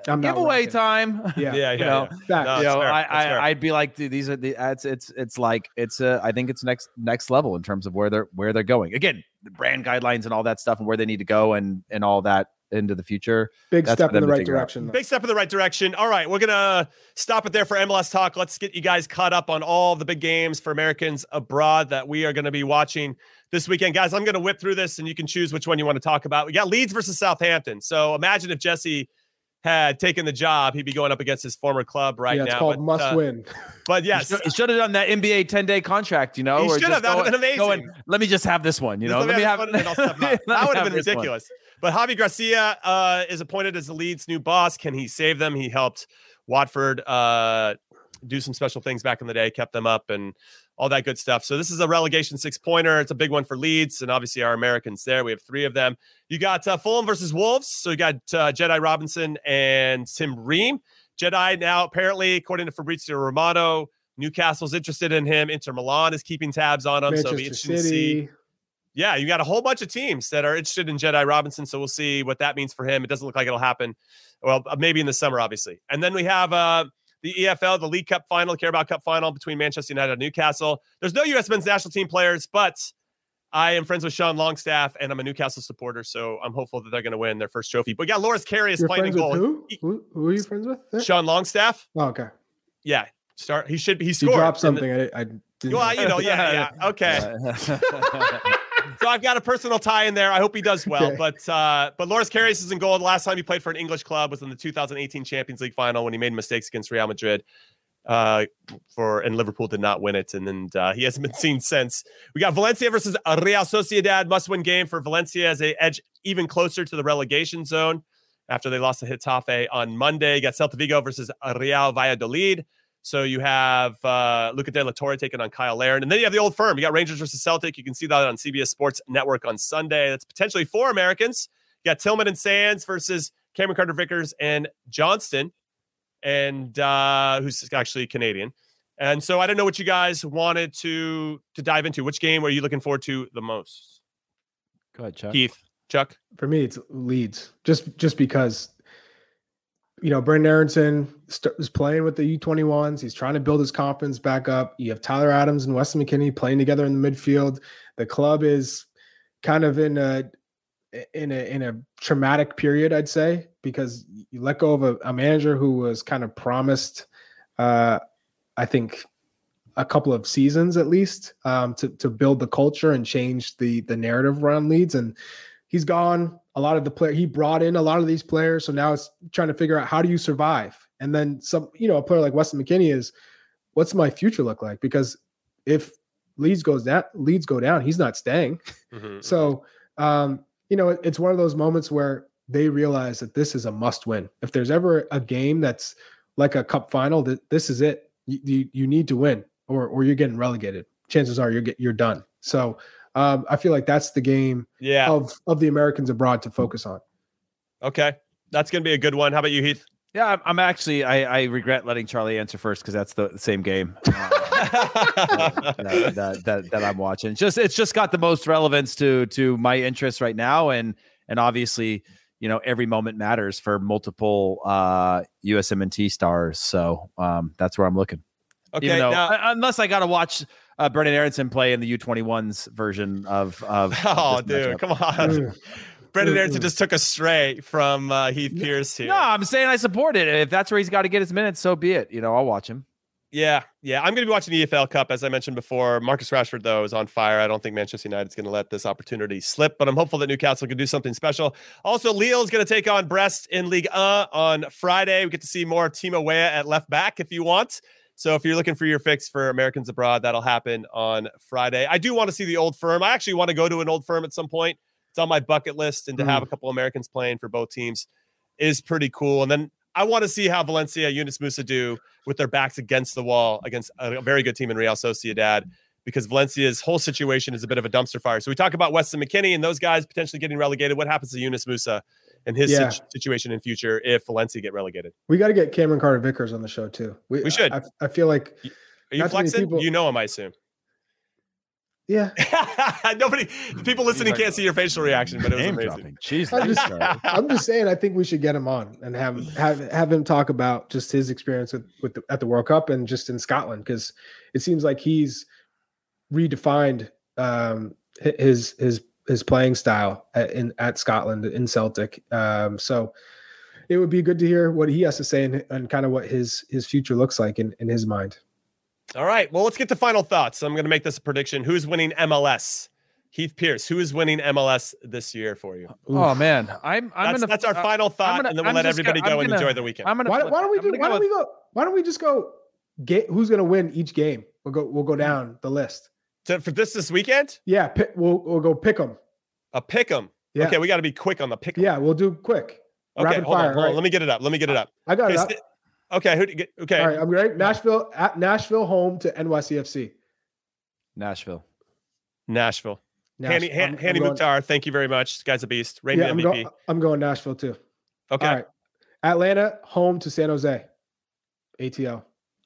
I'm giveaway rocking. time. Yeah, yeah, yeah. you know, Facts. No, you know, I, I, I'd be like, dude, these are the it's it's it's like it's uh, I think it's next next level in terms of where they're where they're going. Again, the brand guidelines and all that stuff and where they need to go and and all that into the future. Big That's step in the right figure out. direction. Big step in the right direction. All right, we're gonna stop it there for MLS talk. Let's get you guys caught up on all the big games for Americans abroad that we are going to be watching this weekend, guys. I'm going to whip through this, and you can choose which one you want to talk about. We got Leeds versus Southampton. So imagine if Jesse had taken the job, he'd be going up against his former club right yeah, it's now. called but, must uh, win. But yes, He should have done that NBA 10 day contract, you know. He or should have. That would've been amazing. going, Let me just have this one, you Just know. let Let me have one, and then I'll step out. let me That would have have been this one. ridiculous. But Javi Gracia uh, is appointed as the Leeds' new boss. Can he save them? He helped Watford uh, do some special things back in the day, kept them up, and all that good stuff. So this is a relegation six pointer. It's a big one for Leeds, and obviously our Americans there. We have three of them. You got uh, Fulham versus Wolves. So you got uh, Jedi Robinson and Tim Ream. Jedi now apparently, according to Fabrizio Romano, Newcastle's interested in him. Inter Milan is keeping tabs on him. so it'll be Manchester interesting to see yeah, you got a whole bunch of teams that are interested in Jedi Robinson. So we'll see what that means for him. It doesn't look like it'll happen. Well, uh, maybe in the summer, obviously. And then we have uh, the EFL, the League Cup final, Carabao Cup final between Manchester United and Newcastle. There's no U.S. men's national team players, but I am friends with Sean Longstaff and I'm a Newcastle supporter. So I'm hopeful that they're going to win their first trophy. But yeah, Loris Karius is You're playing in goal. who? Who? Who are you friends with? there? Sean Longstaff. Oh, okay. Yeah. Start. He should be. He You scored. dropped in the- something. I, I didn't. Well, you know, yeah, yeah. Okay. so I've got a personal tie in there. I hope he does well. Okay. But uh, but Loris Karius is in goal. The last time he played for an English club was in the 2018 Champions League final when he made mistakes against Real Madrid. Uh, for and Liverpool did not win it, and then uh, he hasn't been seen since. We got Valencia versus Real Sociedad, must-win game for Valencia as they edge even closer to the relegation zone after they lost to Getafe on Monday. You got Celta Vigo versus Real Valladolid. So you have uh, Luca De La Torre taking on Kyle Larin. And then you have the old firm. You got Rangers versus Celtic. You can see that on CBS Sports Network on Sunday. That's potentially four Americans. You got Tillman and Sands versus Cameron Carter Vickers and Johnston, and uh, who's actually Canadian. And so I don't know what you guys wanted to to dive into. Which game are you looking forward to the most? Go ahead, Chuck. Keith, Chuck. For me, it's Leeds. Just just because you know Brenden Aaronson st- is playing with the U21s. He's trying to build his confidence back up. You have Tyler Adams and Weston McKennie playing together in the midfield. The club is kind of in a in a in a traumatic period, I'd say, because you let go of a, a manager who was kind of promised, uh, I think, a couple of seasons at least um, to to build the culture and change the the narrative around Leeds. And he's gone. A lot of the player he brought in a lot of these players, so now it's trying to figure out how do you survive. And then some, you know, a player like Weston McKennie is, what's my future look like? Because if Leeds goes down, Leeds go down, he's not staying. Mhm. So, um, you know, it- it's one of those moments where they realize that this is a must win. If there's ever a game that's like a cup final, that this is it. You, you, you need to win or, or you're getting relegated. Chances are you're get, you're done. So, um, I feel like that's the game yeah. of, of the Americans abroad to focus on. Okay. That's going to be a good one. How about you, Heath? Yeah, I'm, I'm actually. I, I regret letting Charlie answer first because that's the, the same game uh, that, that, that that I'm watching. It's just it's just got the most relevance to to my interests right now, and and obviously, you know, every moment matters for multiple uh, USMNT stars. So um, that's where I'm looking. okay. Though, now- unless I got to watch uh, Brenden Aaronson play in the U21s version of of. of oh, this dude, matchup. come on. Brenden Aaronson just took a stray from uh, Heath Pearce here. No, I'm saying I support it. If that's where he's got to get his minutes, so be it. You know, I'll watch him. Yeah, yeah. I'm going to be watching the EFL Cup, as I mentioned before. Marcus Rashford, though, is on fire. I don't think Manchester United's going to let this opportunity slip, but I'm hopeful that Newcastle can do something special. Also, Lille's going to take on Brest in League 1 on Friday. We get to see more Timo Weah at left back if you want. So if you're looking for your fix for Americans abroad, that'll happen on Friday. I do want to see the old firm. I actually want to go to an old firm at some point. It's on my bucket list, and to have mm. a couple Americans playing for both teams is pretty cool. And then I want to see how Valencia, Yunus Musah do with their backs against the wall against a very good team in Real Sociedad because Valencia's whole situation is a bit of a dumpster fire. So we talk about Weston McKennie and those guys potentially getting relegated. What happens to Yunus Musah and his Yeah. situation in future if Valencia get relegated? We got to get Cameron Carter Vickers on the show too. We should. I, I feel like, Are you Not flexing? people- You know him, I assume. yeah, Nobody, people listening can't see your facial reaction, but it was Name amazing. dropping. Jeez, I'm just- I'm just saying. I think we should get him on and have have have him talk about just his experience with with the, at the World Cup and just in Scotland because it seems like he's redefined um, his his his playing style at, in at Scotland in Celtic. Um, so it would be good to hear what he has to say and, and kind of what his his future looks like in in his mind. All right. Well, let's get to final thoughts. I'm going to make this a prediction. Who's winning MLS? Heath Pearce. Who is winning MLS this year for you? Oh man, I'm. I'm That's, gonna. that's our uh, final thought, gonna- and then we'll I'm let everybody gonna- go I'm and enjoy the weekend. I'm gonna. Why, why don't we do? Why go don't we go? Why don't we just go? Get who's going to win each game? We'll go. We'll go down the list. To- for this this weekend, Yeah, pick, we'll we'll go pick them. a pick 'em. Yeah. Okay, we got to be quick on the pick. Yeah, we'll do quick. Okay, rapid hold on, fire. hold on. Let me get it up. Let me get it up. I got Okay, it. Up. st- okay, who, do you get- okay. All right, I'm ready. Nashville at Nashville home to NYCFC. Nashville. Nashville. Nash- Hany, Han- I'm- I'm Hany Mukhtar, thank you very much. This guy's a beast. Rated Yeah, I'm, MVP. go, I'm going Nashville too. okay, All right. Atlanta home to San Jose. ATL.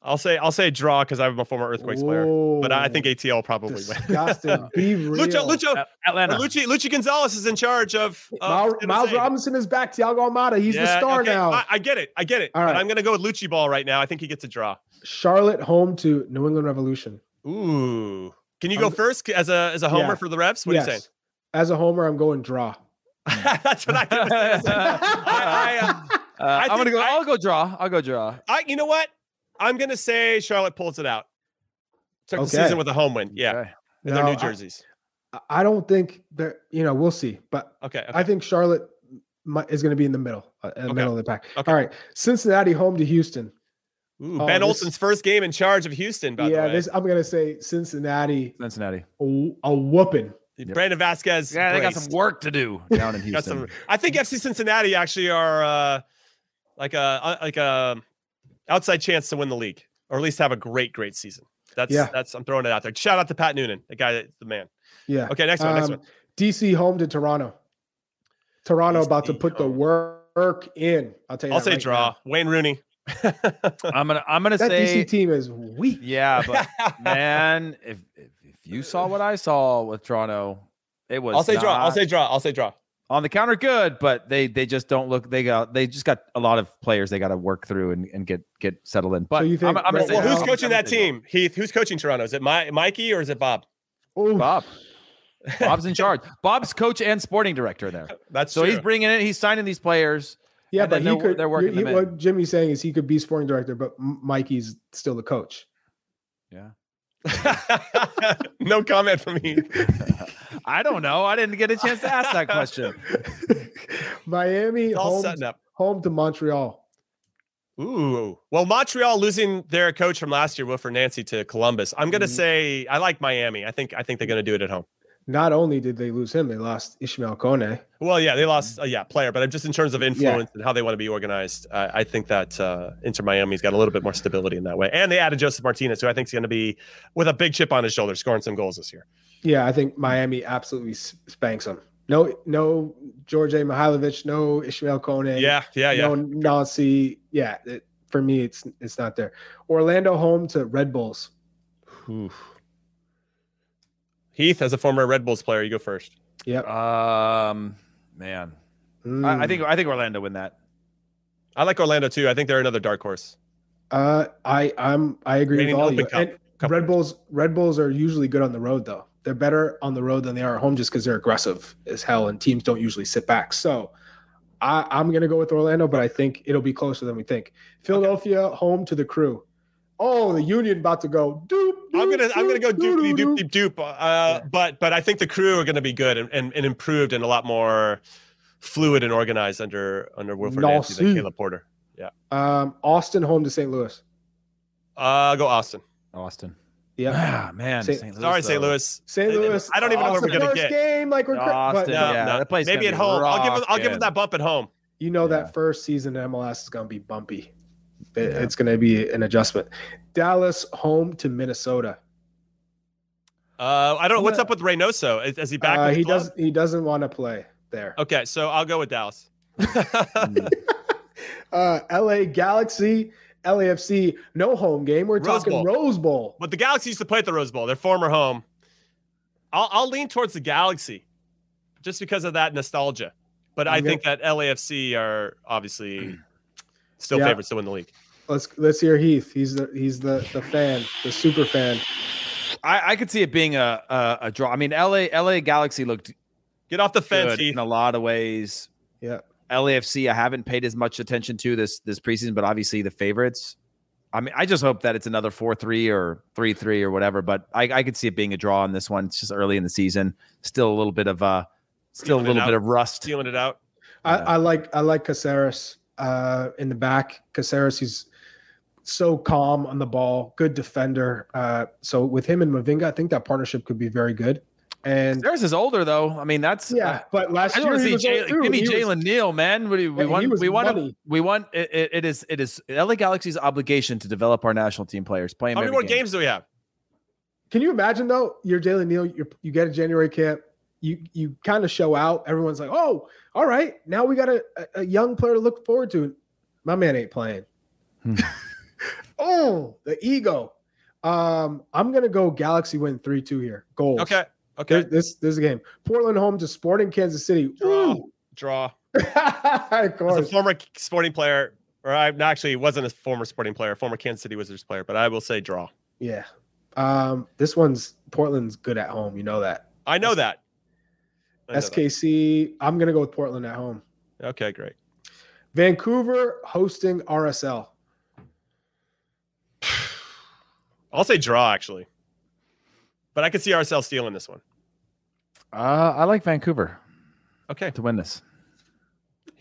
I'll say I'll say draw because I'm a former Earthquakes player, but I I think ATL will probably win. disgusting. Be real. Lucho, Lucho, Atlanta. Lucci, Lucci Gonzalez is in charge of. of Miles, Miles Robinson is back. Thiago Almada. He's the star okay, now. I, I get it. I get it. All But. I'm going to go with Lucci Ball right now. I think he gets a draw. Charlotte home to New England Revolution. Ooh. Can you go I'm- first as a as a homer Yeah. for the refs? What yes. are you saying? As a homer, I'm going draw. That's what I was saying. I, I, uh, Uh, I I'm gonna go. I- I, will go draw. I'll go draw. I, you know what? I'm going to say Charlotte pulls it out. Took the season with a home win. Yeah, Okay. in their new jerseys. I- I don't think that you know. We'll see, but Okay. okay. I think Charlotte mi- is going to be in the middle, uh, in the Okay. middle of the pack. Okay. All right, Cincinnati home to Houston. Ooh, oh, ben this- Olsen's first game in charge of Houston, by yeah, the way. this I'm going to say Cincinnati Cincinnati. a, a whooping. Brandon Vazquez. Yeah, they got some work to do down in Got Houston. some- I think FC Cincinnati actually are uh, like a uh, like a outside chance to win the league, or at least have a great, great season. That's Yeah. that's I'm throwing it out there. Shout out to Pat Noonan, the guy, that's the man. Yeah. Okay, next one. Next Um, one. DC home to Toronto. Toronto about to DC put the home. work in. I'll tell you. I'll say right draw. now. Wayne Rooney. I'm gonna I'm gonna say That say DC team is weak. yeah, but man, if, if if you saw what I saw with Toronto, it was I'll say draw. I'll say draw. I'll say draw. On the counter good, but they they just don't look they got they just got a lot of players they got to work through and, and get get settled in. But you I'm, I'm gonna well, say Well, who's coaching that gonna team? Heath, who's coaching Toronto? Is it My, Mikey or is it Bob? Ooh, Bob. Bob's in charge. Bob's coach and sporting director there. That's So true. he's bringing in, he's signing these players. yeah, but he they're- could. they're working he- them in. what Jimmy's saying is he could be sporting director, but Mikey's still the coach. Yeah. no comment from me. I don't know. I didn't get a chance to ask that question. Miami home, up. home to Montreal. Ooh. Well, Montreal losing their coach from last year, Wilfried Nancy, to Columbus. I'm gonna Mhm. say I like Miami. I think I think they're gonna do it at home. Not only did they lose him, they lost Ismael Kone. Well, yeah, they lost, uh, yeah, player, but just in terms of influence and how they want to be organized, uh, I think that uh, Inter Miami's got a little bit more stability in that way. And they added Josef Martinez, who I think is going to be with a big chip on his shoulder, scoring some goals this year. Yeah, I think Miami absolutely spanks them. No, no Djordje Mihailovic, no Ismael Kone. Yeah, yeah, yeah. No Nancy. Yeah, it, for me, it's it's not there. Orlando home to Red Bulls. Oof. Heath, as a former Red Bulls player, you go first. Yep. Um, man, I, I think I think Orlando win that. I like Orlando too. I think they're another dark horse. Uh, I I'm I agree Reigning with all Open you. Cup- And Cup Red. Bulls Red Bulls are usually good on the road though. They're better on the road than they are at home just because they're aggressive as hell and teams don't usually sit back. So I, I'm gonna go with Orlando, but I think it'll be closer than we think. Philadelphia home to the crew. Oh, the Union about to go. Doop, I'm gonna doop, I'm gonna go doop, doop doop, doop doop. doop doop. Uh, but but I think the crew are gonna be good and, and, and improved and a lot more fluid and organized under under Wilfried Nancy than Nancy. Caleb Porter. Um, Austin home to St. Louis. Uh, go Austin. Austin. Yeah. Ah, man. Say- St. Louis, Sorry, St. Louis. St. I- I- Louis. I don't even know where it's we're the gonna first get. game. Like we're cra- Austin, but yeah. No, that place maybe at be home. I'll give it, I'll give rocking. it that bump at home. you know Yeah. that first season in MLS is going to be bumpy. It- It's going to be an adjustment. Dallas home to Minnesota. Uh, I don't know what's up with Reynoso. Is, is he back? Uh, he club? does. He doesn't want to play there. Okay, so I'll go with Dallas. Uh, L.A. Galaxy, LAFC, no home game. We're Rose talking Bowl. Rose Bowl. but the Galaxy used to play at the Rose Bowl, their former home. I'll, I'll lean towards the Galaxy just because of that nostalgia. But I I'm think that LAFC are obviously still Yeah. favorites to win the league. Let's let's hear Heath. He's the he's the the fan, the super fan. I, I could see it being a, a a draw. I mean, LA LA Galaxy looked Get off the fence, Heath. in a lot of ways. Yeah. LAFC, I haven't paid as much attention to this this preseason, but obviously the favorites. I mean, I just hope that it's another four three or three three or whatever. But I, I could see it being a draw on this one. It's just early in the season, still a little bit of uh, still a Feeling it little out. bit of rust. Stealing it out. I, I like I like Caceres uh, in the back. Caceres, he's so calm on the ball, good defender. Uh, so with him and Mavinga, I think that partnership could be very good. And Theirs is older though. I mean, that's yeah, but last I just year want to see was Jalen. Give me Jalen Neal, man. We, we Hey, want. We want. money. We want. It, it- it is. It is LA Galaxy's obligation to develop our national team players. Play 'em How many more game. games do we have? Can you imagine though? You're Jalen Neal. You're, you get a January camp. You you kind of show out. Everyone's like, oh, all right. Now we got a, a, a young player to look forward to. My man ain't playing. Hmm. oh, the ego. Um, I'm gonna go Galaxy win three two here. Goals. Okay. There- Okay. This this is a game. Portland home to Sporting Kansas City. Draw. Ooh. Draw. of As a former sporting player, or I actually wasn't a former sporting player, former Kansas City Wizards player, but I will say draw. Yeah. Um, this one's Portland's good at home. You know that. I know that. I know that. SKC. I'm gonna go with Portland at home. Okay, great. Vancouver hosting RSL. I'll say draw actually, but I could see RSL stealing this one. Uh, I like Vancouver Okay. to win this.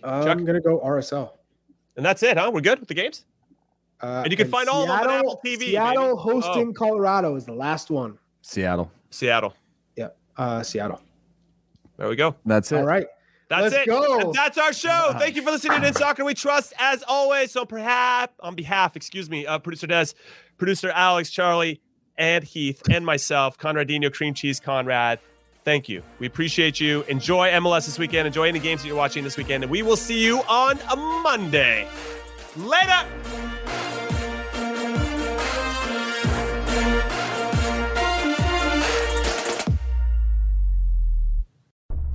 I'm gonna go RSL. And that's it, huh? We're good with the games? Uh, And you can find all of them on Apple TV, Seattle baby. Oh. hosting Colorado is the last one. Seattle. Seattle. Yeah, uh, Seattle. There we go. That's it. All right. That's Let's it. go. That's our show. Thank you for listening to In Soccer We Trust, as always. So, perhaps on behalf, excuse me, of producer Des, producer Alex, Charlie, and Heath, and myself, Conradino Cream Cheese Conrad. Thank you. We appreciate you. Enjoy MLS this weekend. Enjoy any games that you're watching this weekend, and we will see you on a Monday. Later.